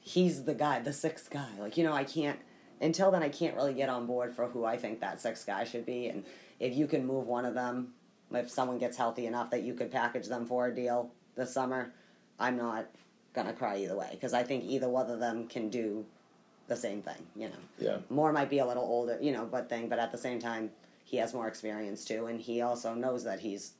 he's the guy, the sixth guy. Like you know, I can't until then. I can't really get on board for who I think that sixth guy should be, and if you can move one of them, if someone gets healthy enough that you could package them for a deal this summer, I'm not gonna cry either way because I think either one of them can do the same thing. You know, Yeah. Moore might be a little older, you know, but thing, but at the same time, he has more experience too, and he also knows that he's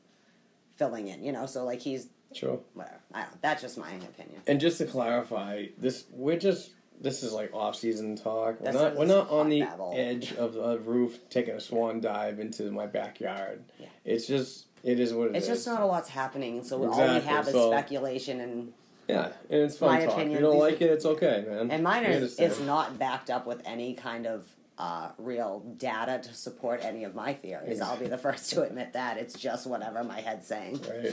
filling in. You know, so like he's Sure. whatever. I don't. That's just my opinion. And just to clarify, this we're just this is like off season talk. We're not we're not on the babble. edge of a roof taking a swan dive into my backyard. Yeah. It's just it is what it It's is. just not a lot's happening, so all we have is so- speculation and Yeah, and it's fun My talk. opinion, you don't like it, it's okay, man. And mine is, is not backed up with any kind of uh, real data to support any of my theories. I'll be the first to admit that. It's just whatever my head's saying. right.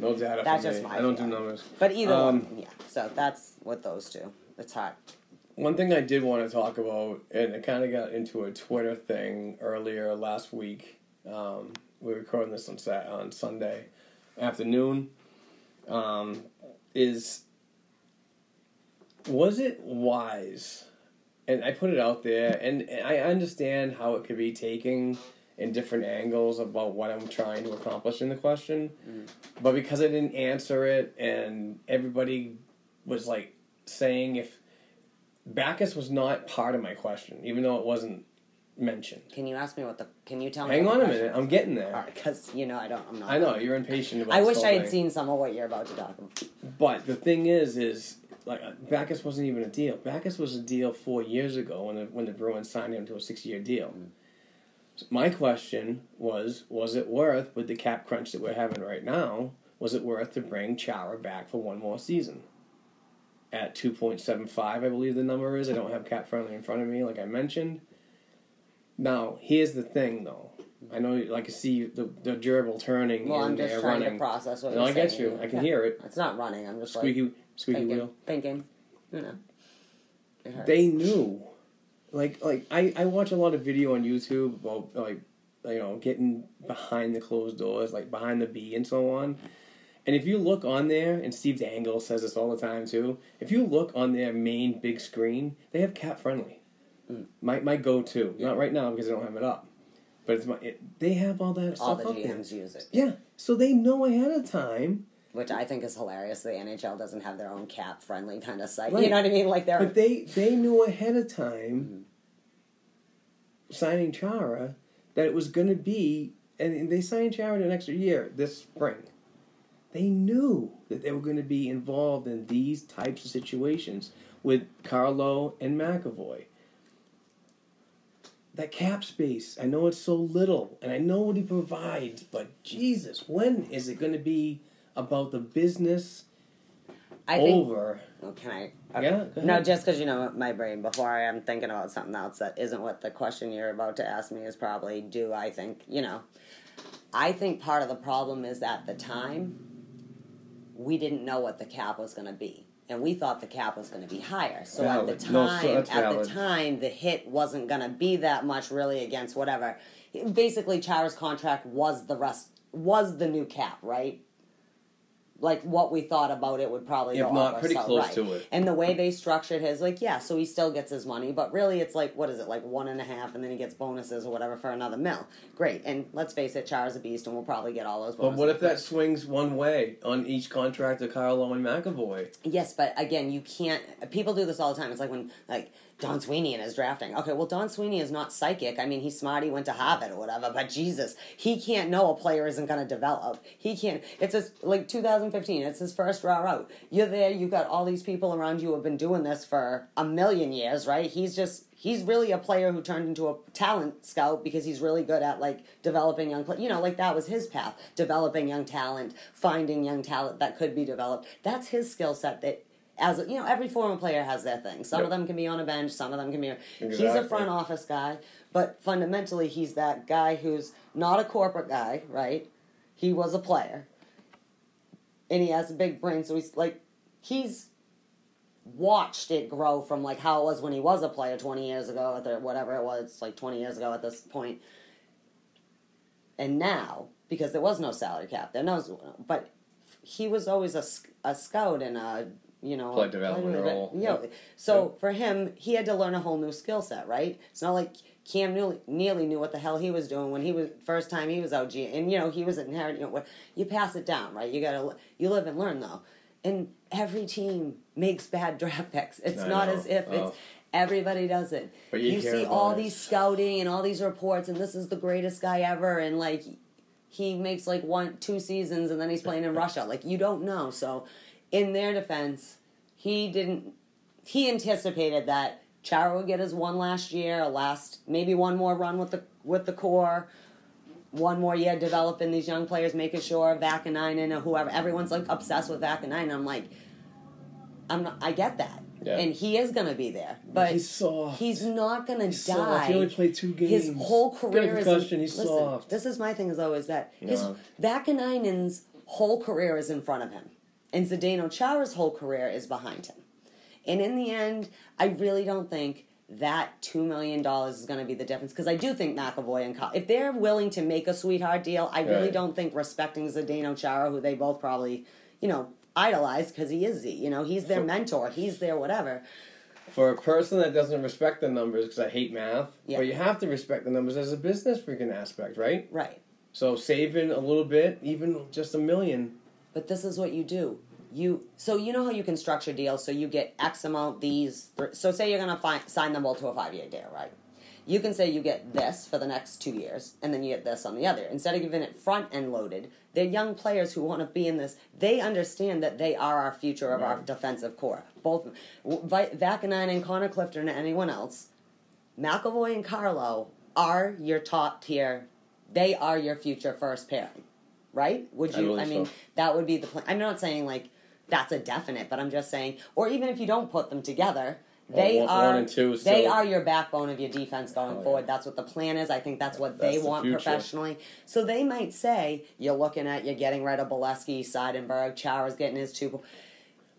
No data. That's for just me. my I don't do numbers. But either Um, one, yeah. So that's what those two. It's hard. One thing I did want to talk about, and I kind of got into a Twitter thing earlier last week. Um, we were recording this on Sat on Sunday afternoon. Um, is was it wise? And I put it out there, and, and I understand how it could be taken in different angles about what I'm trying to accomplish in the question. But because I didn't answer it, and everybody was like saying if Backes was not part of my question, even though it wasn't mentioned. Can you ask me what the? Can you tell me? Hang on a minute. I'm getting there. Because you know I don't. I'm not. I know you're impatient about. I wish I had thing. seen some of what you're about to talk about. But the thing is, is like uh, Backes wasn't even a deal. Backes was a deal four years ago when the when the Bruins signed him to a six year deal. So my question was: Was it worth with the cap crunch that we're having right now? Was it worth to bring Chara back for one more season? At two point seven five, I believe the number is. I don't have cap friendly in front of me, like I mentioned. Now, here's the thing, though. I know, like, I see the the gerbil turning Well, I'm just trying running. to process what No, I get you. I can hear it. It's not running. I'm just Squeaky, like squeaky thinking, wheel. thinking. You know. They knew, like, like I, I watch a lot of video on YouTube about like, you know, getting behind the closed doors, like behind the B and so on. And if you look on there, and Steve Dangle says this all the time too. If you look on their main big screen, they have cap friendly. Mm. My my go to, not right now because I don't have it up, but it's my. It, they have all that All stuff the. GMs use it, Yeah, so they know ahead of time. which I think is hilarious. The NHL doesn't have their own cap friendly kind of site. Right. You know what I mean? Like they're But they they knew ahead of time, signing Chara, that it was going to be, and they signed Chara an extra year this spring. They knew that they were going to be involved in these types of situations with Carlo and McAvoy. That cap space, I know it's so little, and I know what he provides, but Jesus, when is it going to be about the business I think. over? Well, can I? Yeah, go No, just because you know my brain. Before I am thinking about something else that isn't what the question you're about to ask me is probably. Do I think you know? I think part of the problem is at the time we didn't know what the cap was going to be. And we thought the cap was going to be higher. So at the time, No, so at valid. the time, the hit wasn't going to be that much really against whatever. Basically, Chara's contract was the rest was the new cap, right? Like what we thought about it would probably If not, pretty close right. to it. And the way they structured his, like, yeah, so he still gets his money, but really it's like, what is it, like one and a half, and then he gets bonuses or whatever for another mil. Great. And let's face it, Chara's a beast, and we'll probably get all those But what if that swings one way on each contract of Carlo and McAvoy? Yes, but again, you can't. People do this all the time. It's like when, like, Don Sweeney in his drafting. Okay, well, Don Sweeney is not psychic. I mean, he's smart. He went to Harvard or whatever. But Jesus, he can't know a player isn't going to develop. He can't. It's his, like 2015. It's his first draw out. You're there. You've got all these people around you who have been doing this for a million years, right? He's just. He's really a player who turned into a talent scout because he's really good at like developing young, you know, like that was his path, developing young talent, finding young talent that could be developed. That's his skill set that as you know, every former player has their thing. Some of them can be on a bench, some of them can be. He's a front office guy, but fundamentally, he's that guy who's not a corporate guy, right? He was a player, and he has a big brain, so he's like, he's watched it grow from like how it was when he was a player 20 years ago or whatever it was like 20 years ago at this point. and now because there was no salary cap there knows but he was always a, a scout and a you know Play development role. you know, Yep. so for him he had to learn a whole new skill set right it's not like Cam Neely, Neely knew what the hell he was doing when he was first time he was OG, and you know he was inheriting. You, know, what- you pass it down, right? You gotta you live and learn though, and every team makes bad draft picks. It's I not know. as if Oh. it's everybody does it. But you you see all it. these scouting and all these reports, and this is the greatest guy ever, and like he makes like one two seasons, and then he's playing in Russia. Like you don't know. So, in their defense, he didn't. He anticipated that Chara would get his one last year, a last maybe one more run with the with the core, one more year developing these young players, making sure Vaakanainen or whoever. Everyone's like obsessed with Vaakanainen. I'm like, I'm not. I get that, Yeah. and he is gonna be there, but He's soft. He's not gonna He's die. soft. He only played two games. His games. whole Got a career is. concussion, he's listen, soft. This is my thing. Is though is that his No. Vaakanainen's whole career is in front of him, and Zdeno Chara's whole career is behind him. And in the end, I really don't think that two million dollars is going to be the difference because I do think McAvoy and Kyle, if they're willing to make a sweetheart deal, I really Right. don't think respecting Zdeno Chara, who they both probably, you know, idolize because he is, you know, he's their mentor, he's their whatever. For a person that doesn't respect the numbers, because I hate math, Yeah. but you have to respect the numbers as a business freaking aspect, right? Right. So saving a little bit, even just a million. But this is what you do. You so you know how you can structure deals. So you get X amount these. Th- so say you're gonna fi- sign them all to a five year deal, right? You can say you get this for the next two years, and then you get this on the other. Instead of giving it front end loaded, they're young players who want to be in this. They understand that they are our future of our defensive core. Both Vaakanainen and Connor Clifton and anyone else, McAvoy and Carlo are your top tier. They are your future first pairing, right? Would I you? believe I mean, so. that would be the plan. I'm not saying like that's a definite, but I'm just saying, or even if you don't put them together, they one- one are and two is they are your backbone of your defense going Oh, yeah. forward. That's what the plan is. I think that's what That's they the want future. professionally. So they might say you're looking at you're getting rid of Beleskey, Seidenberg, Chara's getting his two.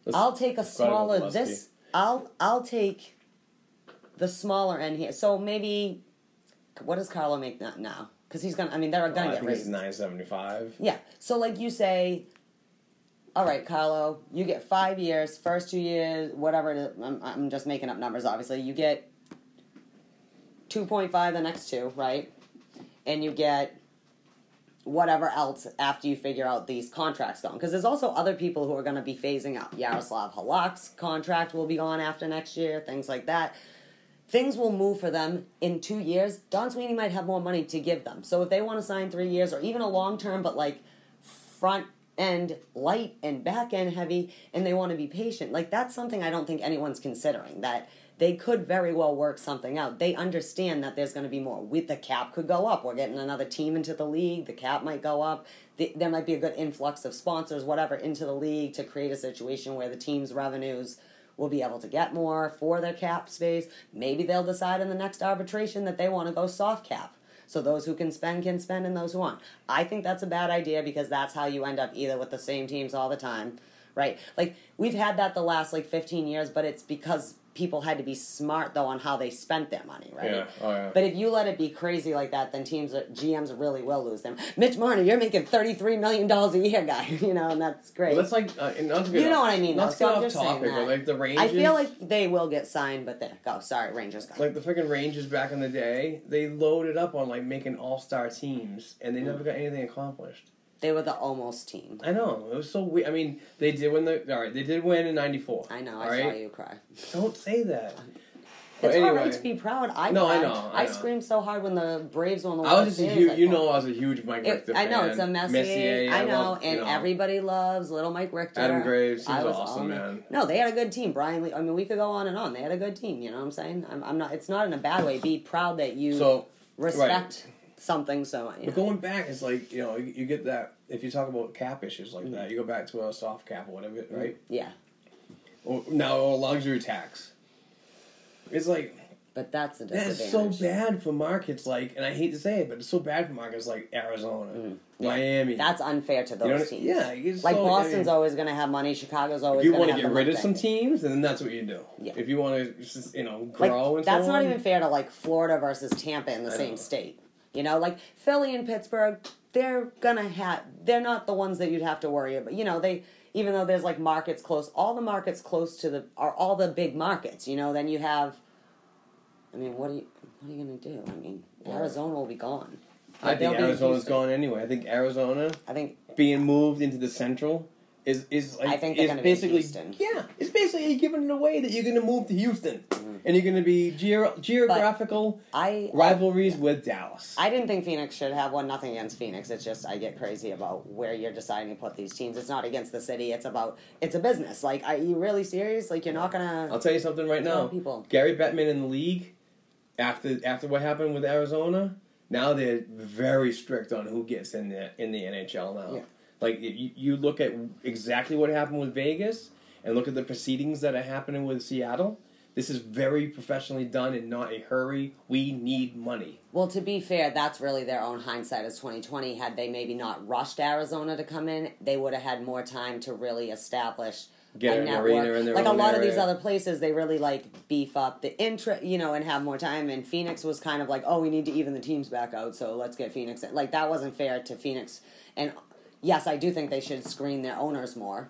Let's I'll take a smaller this. I'll I'll take the smaller end here. So maybe what does Carlo make now? Because he's gonna. I mean, they're gonna I get raised. nine seventy five. Yeah. So like you say, all right, Carlo, you get five years, first two years, whatever it is. I'm, I'm just making up numbers. Obviously, you get two point five the next two, right? And you get whatever else after you figure out these contracts gone. Because there's also other people who are going to be phasing out. Yaroslav Halak's contract will be gone after next year, things like that. Things will move for them in two years. Don Sweeney might have more money to give them. So if they want to sign three years or even a long term, but like front end light and back end heavy, and they want to be patient, like that's something I don't think anyone's considering. That they could very well work something out. They understand that there's going to be more. With the cap could go up. We're getting another team into the league. The cap might go up. The, there might be a good influx of sponsors, whatever, into the league to create a situation where the team's revenues will be able to get more for their cap space. Maybe they'll decide in the next arbitration that they want to go soft cap. So those who can spend can spend and those who aren't. I think that's a bad idea because that's how you end up either with the same teams all the time, right? Like we've had that the last like 15 years, but it's because people had to be smart though on how they spent their money, right? Yeah. Oh, yeah. But if you let it be crazy like that, then teams, GMs really will lose them. Mitch Marner, you're making $33 million a year, guy, you know, and that's great. Well, that's like uh, and not to get You know what I mean, though. To So get off topic, but like the Rangers. I feel like they will get signed, but there go. Sorry, Rangers guy. like the freaking Rangers back in the day, they loaded up on like making all star teams, and they never got anything accomplished. They were the almost team. I know it was so weird. I mean, they did win the all right. They did win in '94. I know. I right? saw you cry. Don't say that. It's But all anyway, right to be proud. I No, I know, I know. screamed so hard when the Braves won the I World was just a Series. huge. I You know, I was a huge Mike It- Richter I know it's a Messier. I know, love, you and know. everybody loves little Mike Richter. Adam Graves, I was was awesome, man. No, they had a good team. Brian Leetch. I mean, we could go on and on. They had a good team. You know what I'm saying? I'm, I'm not. It's not in a bad way. Be proud that you So respect something so much. You But know? going back, is like you know you, you get that if you talk about cap issues like Mm-hmm. that, you go back to a soft cap or whatever, right? Yeah, Or, now a luxury tax. It's like But that's a That's so bad for markets like, and I hate to say it, but it's so bad for markets like Arizona, Miami. Mm-hmm. That's unfair to those You know, teams. yeah, it's like so- Boston's I mean- always going to have money. Chicago's always if you want to to get rid of money. some teams, then that's what you do. Yeah. If you want to, just, you know, like grow and that's so not on. even fair to like Florida versus Tampa in the I same know. state. You know, like Philly and Pittsburgh, they're gonna have. They're not the ones that you'd have to worry about. You know, they even though there's like markets close, all the markets close to the are all the big markets. You know, then you have. I mean, what are you what are you gonna do? I mean, Arizona will be gone. I think Arizona's gone anyway. I think Arizona I think being moved into the Central is is like I think they're is gonna be basically Houston. yeah, it's basically giving it away that you're going to move to Houston Mm-hmm. and you're going to be geo- geographical I rivalries with Dallas. I didn't think Phoenix should have one. Nothing against Phoenix. It's just I get crazy about where you're deciding to put these teams. It's not against the city. It's about it's a business. Like, are you really serious? Like, you're not gonna. I'll tell you something right now. people. Gary Bettman in the league after after what happened with Arizona, now they're very strict on who gets in the in the NHL now. Yeah. Like you, you look at exactly what happened with Vegas and look at the proceedings that are happening with Seattle. This is very professionally done and not a hurry. We need money. Well, to be fair, that's really their own hindsight as 2020. Had they maybe not rushed Arizona to come in, they would have had more time to really establish Get a an network. arena in their like a lot of these other places, they really like beef up the intro, you know, and have more time. And Phoenix was kind of like, oh, we need to even the teams back out, so let's get Phoenix. In. Like that wasn't fair to Phoenix. And yes, I do think they should screen their owners more.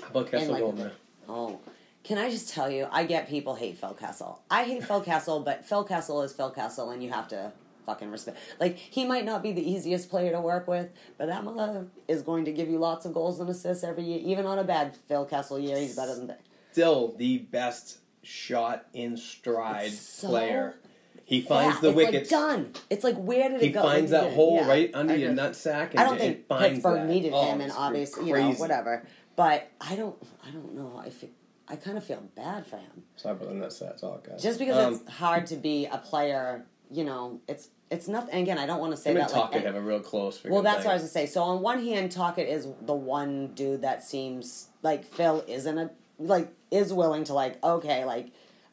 How about Kessel like-? Oh, can I just tell you? I get people hate Phil Kessel. I hate Phil Kessel, but Phil Kessel is Phil Kessel, and you have to fucking respect. Like he might not be the easiest player to work with, but that mother is going to give you lots of goals and assists every year. Even on a bad Phil Kessel year, he's better than that. Still the best shot in stride so player. He finds Yeah, the it's wickets. Like done. It's like where did He it go? He finds that hole yeah, right under your agree. nutsack. And I don't and think finds Pittsburgh that. needed Oh, him, and obviously, you know, whatever. But I don't, I don't know. I feel, I kind of feel bad for him. Sorry about the nutsack. That's all, guys. just because Um, it's hard to be a player, you know, it's it's nothing. and Again, I don't want to say him and that like. Tocchet have a real close. well, that's thing. what I was gonna say. So on one hand, Tocchet is the one dude that seems like Phil isn't a like is willing to like okay like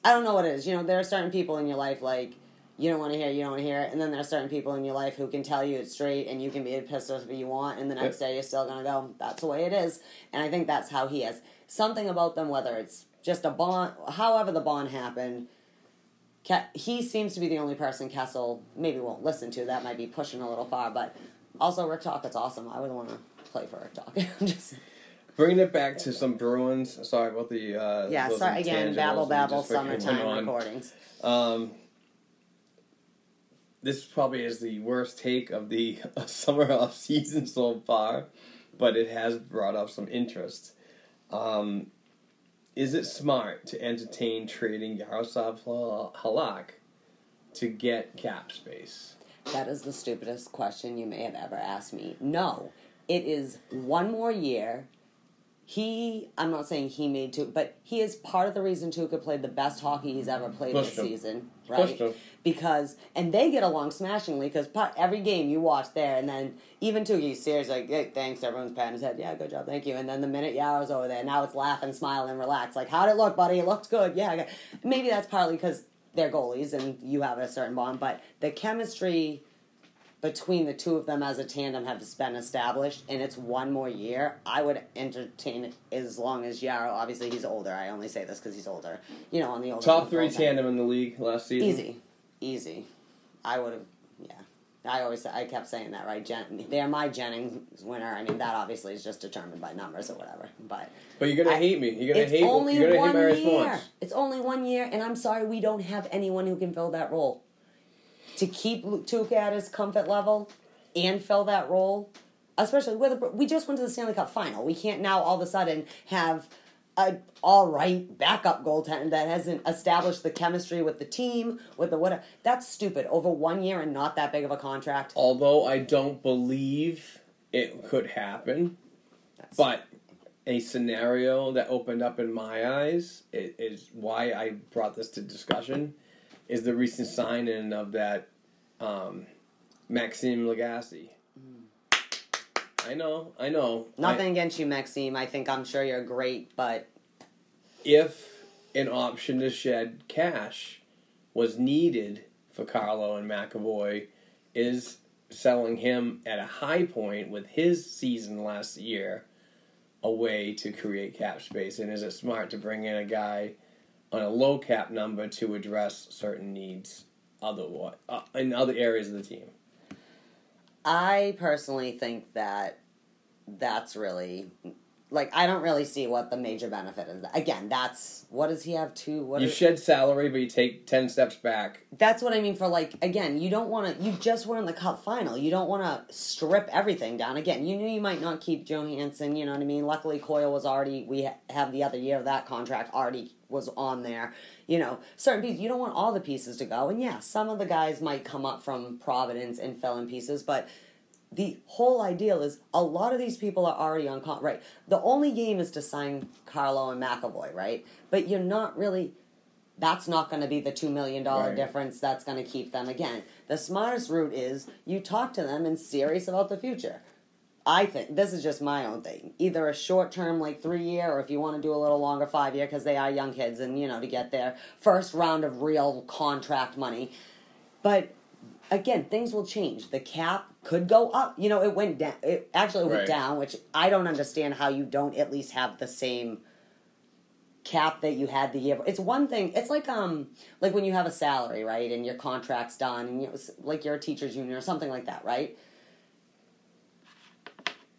I don't know what it is. You know, there are certain people in your life like you don't want to hear, it, you don't want to hear it, and then there are certain people in your life who can tell you it's straight, and you can be pissed off if you want, and the next day you're still gonna go. That's the way it is, and I think that's how he is. Something about them, whether it's just a bond, however the bond happened. He seems to be the only person Kessel maybe won't listen to. That might be pushing a little far, but also Rick Tocchet's awesome. I would want to play for Rick Talk. I'm just Bringing it back to some Bruins. Sorry about the. Uh, yeah. Sorry again. Babble babble. just freaking went Summertime recordings. Um, this probably is the worst take of the summer off season so far, but it has brought up some interest. Um, is it smart to entertain trading Yaroslav Halak to get cap space? That is the stupidest question you may have ever asked me. No, it is one more year. He, I'm not saying he made two, but he is part of the reason Tuukka played the best hockey he's ever played Pushed this him. season, right? Because and they get along smashingly because every game you watch there, and then even Tuukka, he's serious like, hey, thanks, everyone's patting his head, yeah, good job, thank you, and then the minute Yaro's over there, now it's laugh and smile and relax, like, how'd it look, buddy? It looked good, yeah. Maybe that's partly because they're goalies and you have a certain bond, but the chemistry between the two of them as a tandem has been established, and it's one more year. I would entertain it as long as Yaro. Obviously, he's older. I only say this because he's older. You know, on the older Top three tandem in the league last season. Easy, easy. I would have. Yeah, I always I kept saying that right. Jen, they're my Jennings winner. I mean, that obviously is just determined by numbers or whatever. But But you're gonna I- hate me. You're gonna hate. only you're gonna one hate my year. response. It's only one year, and I'm sorry we don't have anyone who can fill that role. To keep Tuukka at his comfort level and fill that role, especially with the, we just went to the Stanley Cup final. We can't now all of a sudden have a all right backup goaltender that hasn't established the chemistry with the team with the whatever. That's stupid. Over one year and not that big of a contract. Although I don't believe it could happen, but a scenario that opened up in my eyes is why I brought this to discussion. Is the recent signing of that um, Maxime Lagacé? I know, I know. Nothing I- against you, Maxime. I think I'm sure you're great, but if an option to shed cash was needed for Carlo and McAvoy is selling him at a high point with his season last year a way to create cap space? And is it smart to bring in a guy on a low cap number to address certain needs other uh, in other areas of the team? I personally think that that's really like I don't really see what the major benefit is. Again, that's what does he have to? What you is, shed salary, but you take ten steps back. That's what I mean for like again. You don't want to. You just were in the cup final. You don't want to strip everything down. Again, you knew you might not keep Johansson. You know what I mean. Luckily, Coyle was already. We have the other year of that contract already was on there. You know, certain pieces. You don't want all the pieces to go. And yeah, some of the guys might come up from Providence and fill in pieces, but the whole ideal is a lot of these people are already on con- right. The only game is to sign Carlo and McAvoy, right? But you're not really. That's not going to be the two million dollar Right. difference. That's going to keep them again. The smartest route is you talk to them and serious about the future. I think this is just my own thing. Either a short term, like three year, or if you want to do a little longer, five year, because they are young kids, and you know to get their first round of real contract money. But again, things will change. The cap could go up. You know, it went down. It actually went Right. down, which I don't understand how you don't at least have the same cap that you had the year. It's one thing. It's like um like when you have a salary, right, and your contract's done, and you like you're a teachers union or something like that, right?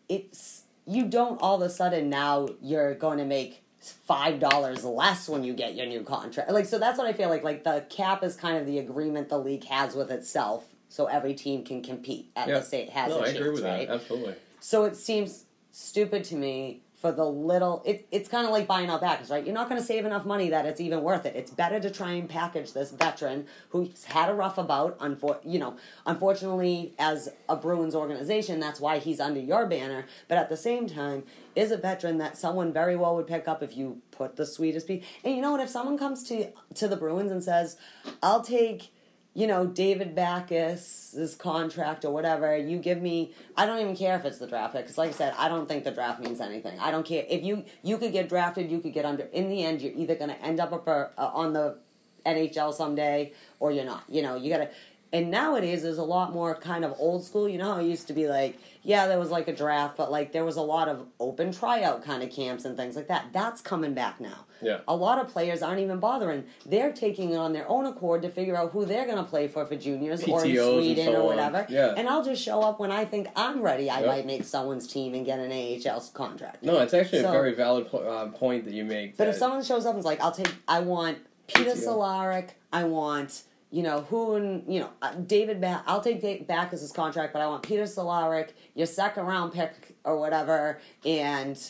It's you don't all of a sudden now you're going to make five dollars less when you get your new contract. Like so that's what I feel like. Like the cap is kind of the agreement the league has with itself, so every team can compete at Yeah. the state has no, a I chance, agree with right? that. Absolutely. So it seems stupid to me for the little. It, it's kind of like buying out Backes, right? You're not going to save enough money that it's even worth it. It's better to try and package this veteran who's had a rough about. Unfor- you know, unfortunately, as a Bruins organization, that's why he's under your banner. But at the same time, is a veteran that someone very well would pick up if you put the sweetest piece. And you know what? If someone comes to to the Bruins and says, "I'll take." You know, David Backes's contract or whatever, you give me. I don't even care if it's the draft pick because, like I said, I don't think the draft means anything. I don't care if you you could get drafted, you could get under. In the end, you're either going to end up up uh, on the NHL someday or you're not. You know, you got to. And nowadays, there's a lot more kind of old school. You know how it used to be like, yeah, there was like a draft, but like there was a lot of open tryout kind of camps and things like that. That's coming back now. Yeah. A lot of players aren't even bothering. They're taking it on their own accord to figure out who they're going to play for for juniors or in Sweden so or on. whatever. Yeah. And I'll just show up when I think I'm ready. I Yep. might make someone's team and get an AHL contract. No, it's actually So- a very valid po- uh, point that you make. But if someone shows up and is like, I'll take, I want Peter PTO. Cehlarik, I want, you know, who you know, uh, David I'll take Dave back as his contract, but I want Peter Cehlarik, your second round pick or whatever, and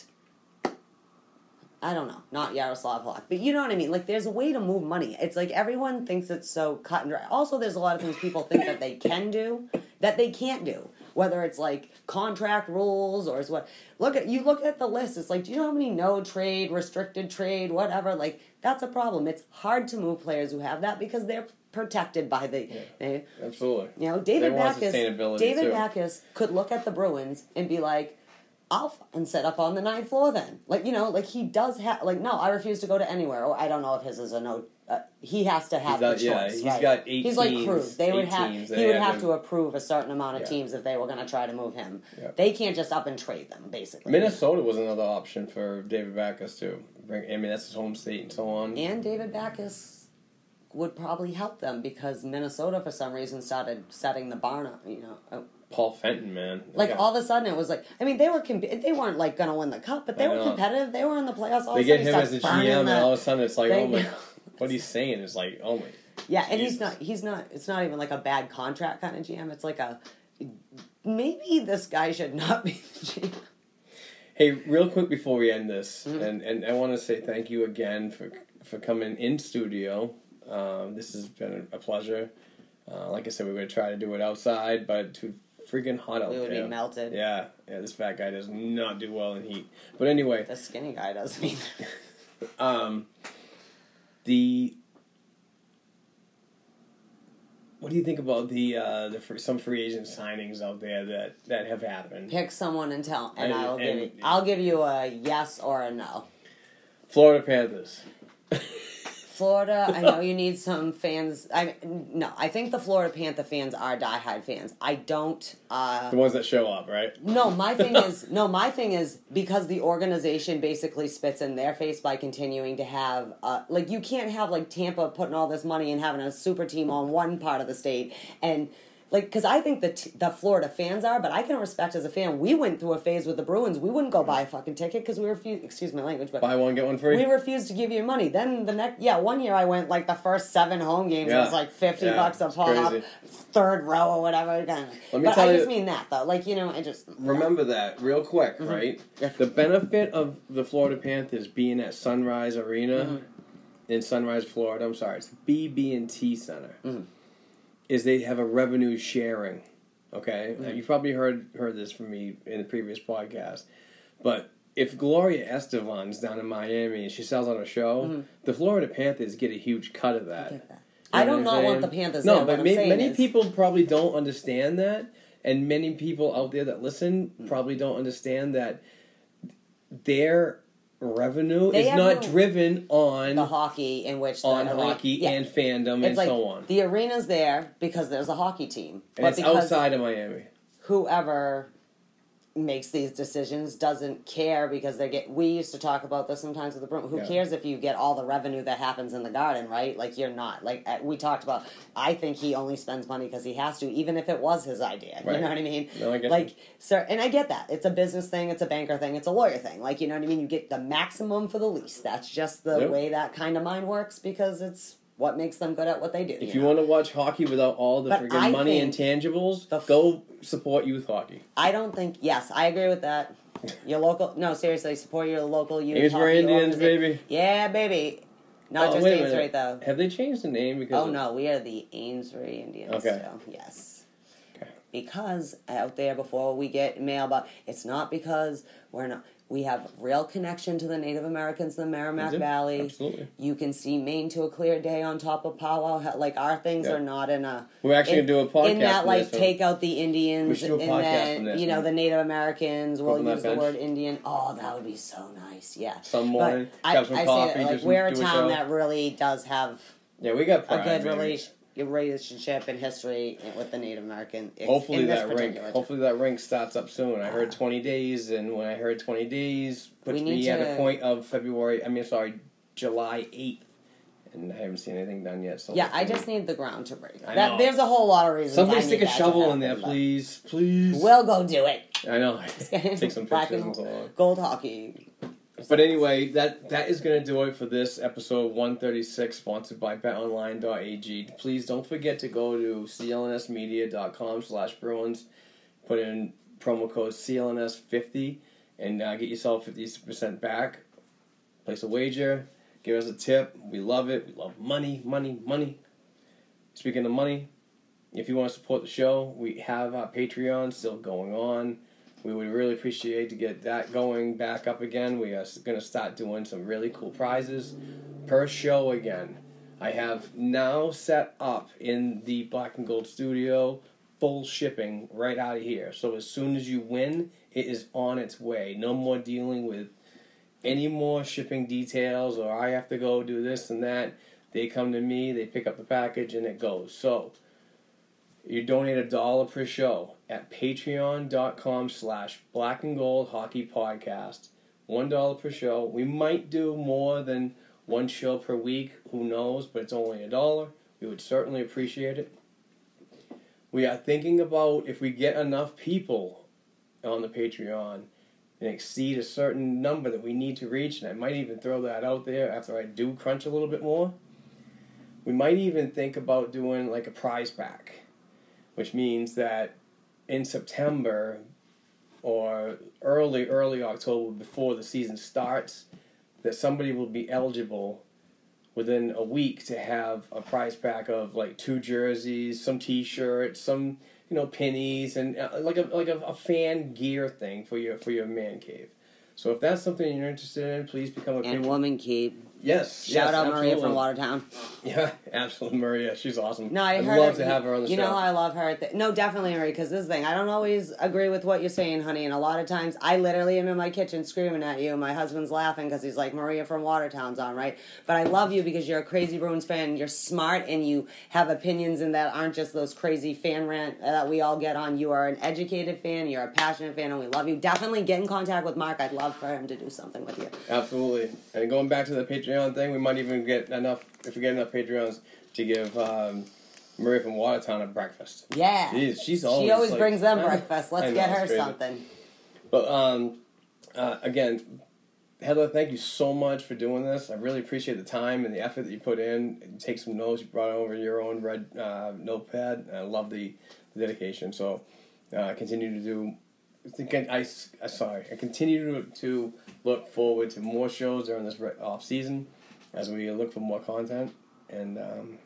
I don't know, not Yaroslav Halak, but you know what I mean. Like, there's a way to move money. It's like everyone thinks it's so cut and dry. Also, there's a lot of things people think that they can do that they can't do. Whether it's like contract rules or is what. Look at you look at the list. It's like, do you know how many no trade, restricted trade, whatever? Like, that's a problem. It's hard to move players who have that because they're protected by the. They, absolutely. you know, David Backes. David too. Backes could look at the Bruins and be like, "I'll and set up on the ninth floor." Then, like you know, like he does have. Like, no, I refuse to go to anywhere. Or I don't know if his is a no. Uh, he has to have He's the got- choice. yeah, he's right? got eight He's like Cruz. They would have. teams. He would have have to approve a certain amount of Yeah. teams if they were going to try to move him. Yeah. They can't just up and trade them. Basically, Minnesota was another option for David Backes too. Bring, I mean, that's his home state and so on. and David Backes would probably help them because Minnesota, for some reason, started setting the barn up. You know, uh, Paul Fenton, man. Like Yeah. all of a sudden, it was like I mean they were comp- they weren't like gonna win the cup, but they I were know. competitive. They were in the playoffs. All they get him as a GM, and all of a sudden it's like, They- oh my, what he's saying is like, oh my. yeah, and he's not he's not it's not even like a bad contract kind of GM. It's like a maybe this guy should not be the GM. Hey, real quick before we end this, Mm-hmm. and, and I want to say thank you again for for coming in studio. Um, this has been a pleasure. Uh, like I said, we were gonna try to do it outside, but too freaking hot out there. We would there. be melted. Yeah, yeah. This fat guy does not do well in heat. But anyway, The skinny guy doesn't either. um, the what do you think about the uh, the free, some free agent signings out there that that have happened? Pick someone and tell, and, And- I'll give you I'll give you a yes or a no. Florida Panthers. Florida, I know you need some fans. I no, I think the Florida Panther fans are diehard fans. I don't. Uh, The ones that show up, right? no, my thing is no, my thing is because the organization basically spits in their face by continuing to have uh, like you can't have like Tampa putting all this money and having a super team on one part of the state and like because I think the t- the Florida fans are, but I can respect as a fan. We went through a phase with the Bruins. We wouldn't go buy a fucking ticket because we refused. Excuse my language, but Buy one get one free. we refused to give you money. Then the next, yeah, one year I went like the first seven home games. It was like fifty Yeah, bucks a pop, third row or whatever. Kind of. Let me but tell I you- just mean that though. Like you know, I just Remember that real quick, Mm-hmm. right? The benefit of the Florida Panthers being at Sunrise Arena Mm-hmm. in Sunrise, Florida. I'm sorry, it's BB&T Center. Mm-hmm. Is they have a revenue sharing. Okay, Mm-hmm. You probably heard heard this from me in the previous podcast, but if Gloria Estefan's down in Miami and she sells on a show, the Florida Panthers get a huge cut of that. Mm-hmm. that. I know do what I'm not want the Panthers No, there, but ma- many is- people probably don't understand that, and many people out there that listen Hmm. probably don't understand that their revenue They is not no- driven on the hockey in which the on arena- hockey yeah. and fandom It's and like so on. the arena's there because there's a hockey team, and but it's outside of Miami. whoever makes these decisions doesn't care because they get we used to talk about this sometimes with the broom Who Yeah. cares if you get all the revenue that happens in the garden, right? Like you're not like we talked about. I think he only spends money because he has to, even if it was his idea. Right. You know what I mean? No, I like you. sir, and I get that it's a business thing, it's a banker thing, it's a lawyer thing. Like you know what I mean? You get the maximum for the least. That's just the Yep. way that kind of mind works because it's what makes them good at what they do. If you know? want to watch hockey without all the But freaking money and tangibles, f- go support youth hockey. I don't think. Yes, I agree with that. Your local. No, seriously, support your local youth. Amesbury hockey Indians, baby. Yeah, baby. Not Oh, just wait a Amesbury though. Have they changed the name? Because Oh of- no, we are the Amesbury Indians. Okay. Still. Yes. Okay. Because out there before we get mail about it's not because we're not we have real connection to the Native Americans in the Merrimack. Valley. Absolutely. You can see Maine to a clear day on top of powwow. Like our things Yeah. are not in a. We're actually in, gonna do a podcast in that like this, take out the We Indians should do a and then this, you know man. the Native Americans. We'll use the bench. word Indian. Oh, that would be so nice. Yeah. Some morning, I, I coffee, say that, like we're a do a town that really does have Yeah, we got a good baby. Relation, relationship and history with the Native American. Hopefully in this that rink. Hopefully that rink starts up soon. I heard ah. twenty days, and when I heard twenty days, puts me at a point of February. I mean, sorry, July eighth, and I haven't seen anything done yet. So Yeah, I just need the ground to break. I That, know. there's a whole lot of reasons. somebody I stick a to shovel in there, please, please. We'll go do it. I know. Take some pictures and and gold hockey. But anyway, that that is going to do it for this episode 136, sponsored by betonline.ag. Please don't forget to go to clnsmedia.com slash Bruins, put in promo code CLNS50, and uh, get yourself 50% back. Place a wager, give us a tip. We love it. We love money, money, money. Speaking of money, if you want to support the show, we have our Patreon still going on. We would really appreciate to get that going back up again. We are going to start doing some really cool prizes per show again. I have now set up in the Black and Gold studio full shipping right out of here. So as soon as you win, it is on its way. No more dealing with any more shipping details or I have to go do this and that. They come to me, they pick up the package, and it goes. So you donate a dollar per show at patreon.com slash black and gold hockey podcast. One dollar per show. We might do more than one show per week. Who knows? But it's only a dollar. We would certainly appreciate it. We are thinking about if we get enough people on the Patreon and exceed a certain number that we need to reach, and I might even throw that out there after I do crunch a little bit more. We might even think about doing like a prize pack, which means that in September or early, early October before the season starts, that somebody will be eligible within a week to have a prize pack of like two jerseys, some T-shirts, some you know pennies, and uh, like a like a, a fan gear thing for your for your man cave. So if that's something you're interested in, please become a And patron. Woman Keep. Yes. Shout yes, out Maria from Watertown. Yeah, absolutely, Maria. She's awesome. No, I I'd heard love her- to have her on the you show. You know, I love her. Th- no, definitely, Maria. Because this thing, I don't always agree with what you're saying, honey. And a lot of times, I literally am in my kitchen screaming at you. My husband's laughing because he's like, "Maria from Watertown's on, right?" But I love you because you're a crazy Bruins fan. You're smart and you have opinions, and that aren't just those crazy fan rant that we all get on. You are an educated fan. You're a passionate fan, and we love you. Definitely get in contact with Mark. I'd love for him to do something with you. Absolutely. And going back to the Patreon thing, we might even get enough, if we get enough Patreons, to give um, Maria from Watertown a breakfast. Yeah, Jeez, she's always she always like- brings them breakfast. Let's know, get her something. But um, uh, again, Heather, thank you so much for doing this. I really appreciate the time and the effort that you put in. You take some notes. You brought over your own red uh, notepad. I love the, the dedication. So uh, continue to do. I think I, I sorry. I continue to, to look forward to more shows during this off season as we look for more content. And um,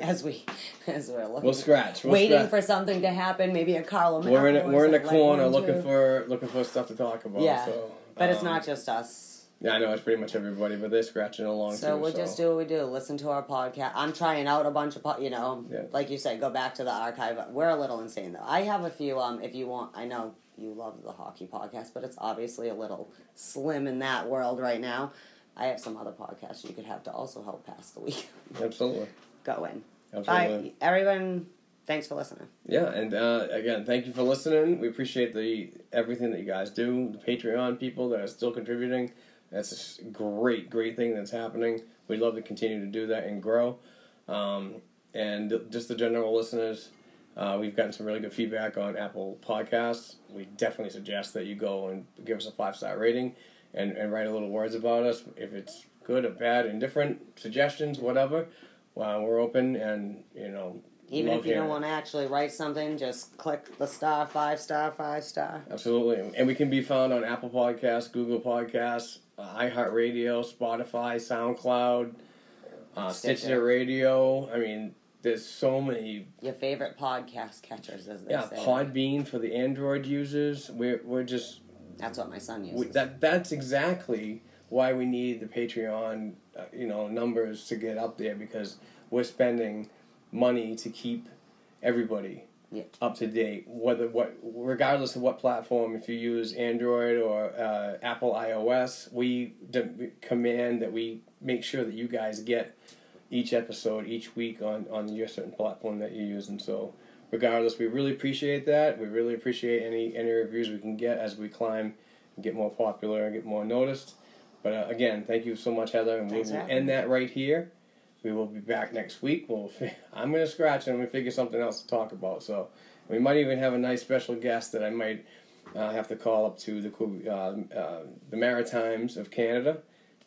as we as we're looking We'll scratch. We'll waiting scratch. for something to happen maybe a Carlo we're in we're in the corner looking for looking for stuff to talk about. yeah So, but it's um, not just us Yeah, I know it's pretty much everybody, but they're scratching along so too. we'll just do what we do listen to our podcast i'm trying out a bunch of po- you know Yeah. like you said go back to the archive we're a little insane though i have a few um if you want i know you love the hockey podcast but it's obviously a little slim in that world right now i have some other podcasts you could have to also help pass the week Absolutely. go in Absolutely. bye everyone thanks for listening Yeah, and uh, again, thank you for listening. We appreciate the everything that you guys do. The Patreon people that are still contributing. That's a great, great thing that's happening. We'd love to continue to do that and grow. Um, and just the general listeners, uh, we've gotten some really good feedback on Apple Podcasts. We definitely suggest that you go and give us a five star rating and, and write a little words about us. If it's good or bad, indifferent, suggestions, whatever, uh, we're open and, you know, Even love if you don't it. want to actually write something, just click the star, five star, five star. Absolutely. And we can be found on Apple Podcasts, Google Podcasts, uh, iHeartRadio, Spotify, SoundCloud, uh, Stitcher. Stitcher Radio. I mean, there's so many. Your favorite podcast catchers, as they Yeah, say. Podbean for the Android users. We're, we're just. That's what my son uses. We, that That's exactly why we need the Patreon, uh, you know, numbers to get up there because we're spending money to keep everybody Yeah. up to date. Whether what, regardless of what platform, if you use Android or uh, Apple iOS, we de- command that we make sure that you guys get each episode each week on on your certain platform that you use. And so, regardless, we really appreciate that. We really appreciate any any reviews we can get as we climb and get more popular and get more noticed. But uh, again, thank you so much, Heather, and Thanks we'll end that right here. We will be back next week. We'll I'm gonna scratch and I'm figure something else to talk about. So we might even have a nice special guest that I might uh, have to call up to the uh, uh, the Maritimes of Canada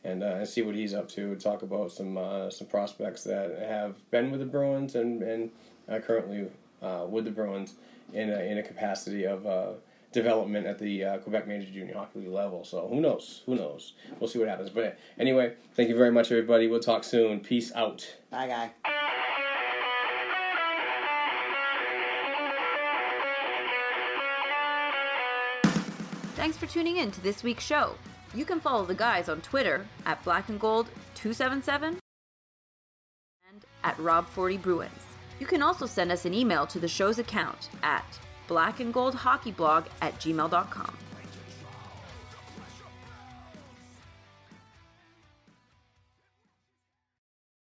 and uh, see what he's up to. Talk about some uh, some prospects that have been with the Bruins and and uh, currently uh, with the Bruins in a, in a capacity of uh, development at the uh, Quebec Major Junior Hockey League level. So who knows? Who knows? We'll see what happens. But anyway, thank you very much, everybody. We'll talk soon. Peace out. Bye, guy. Thanks for tuning in to this week's show. You can follow the guys on Twitter at Black and Gold 277 and at Rob40 Bruins. You can also send us an email to the show's account at blackandgoldhockeyblog at gmail.com.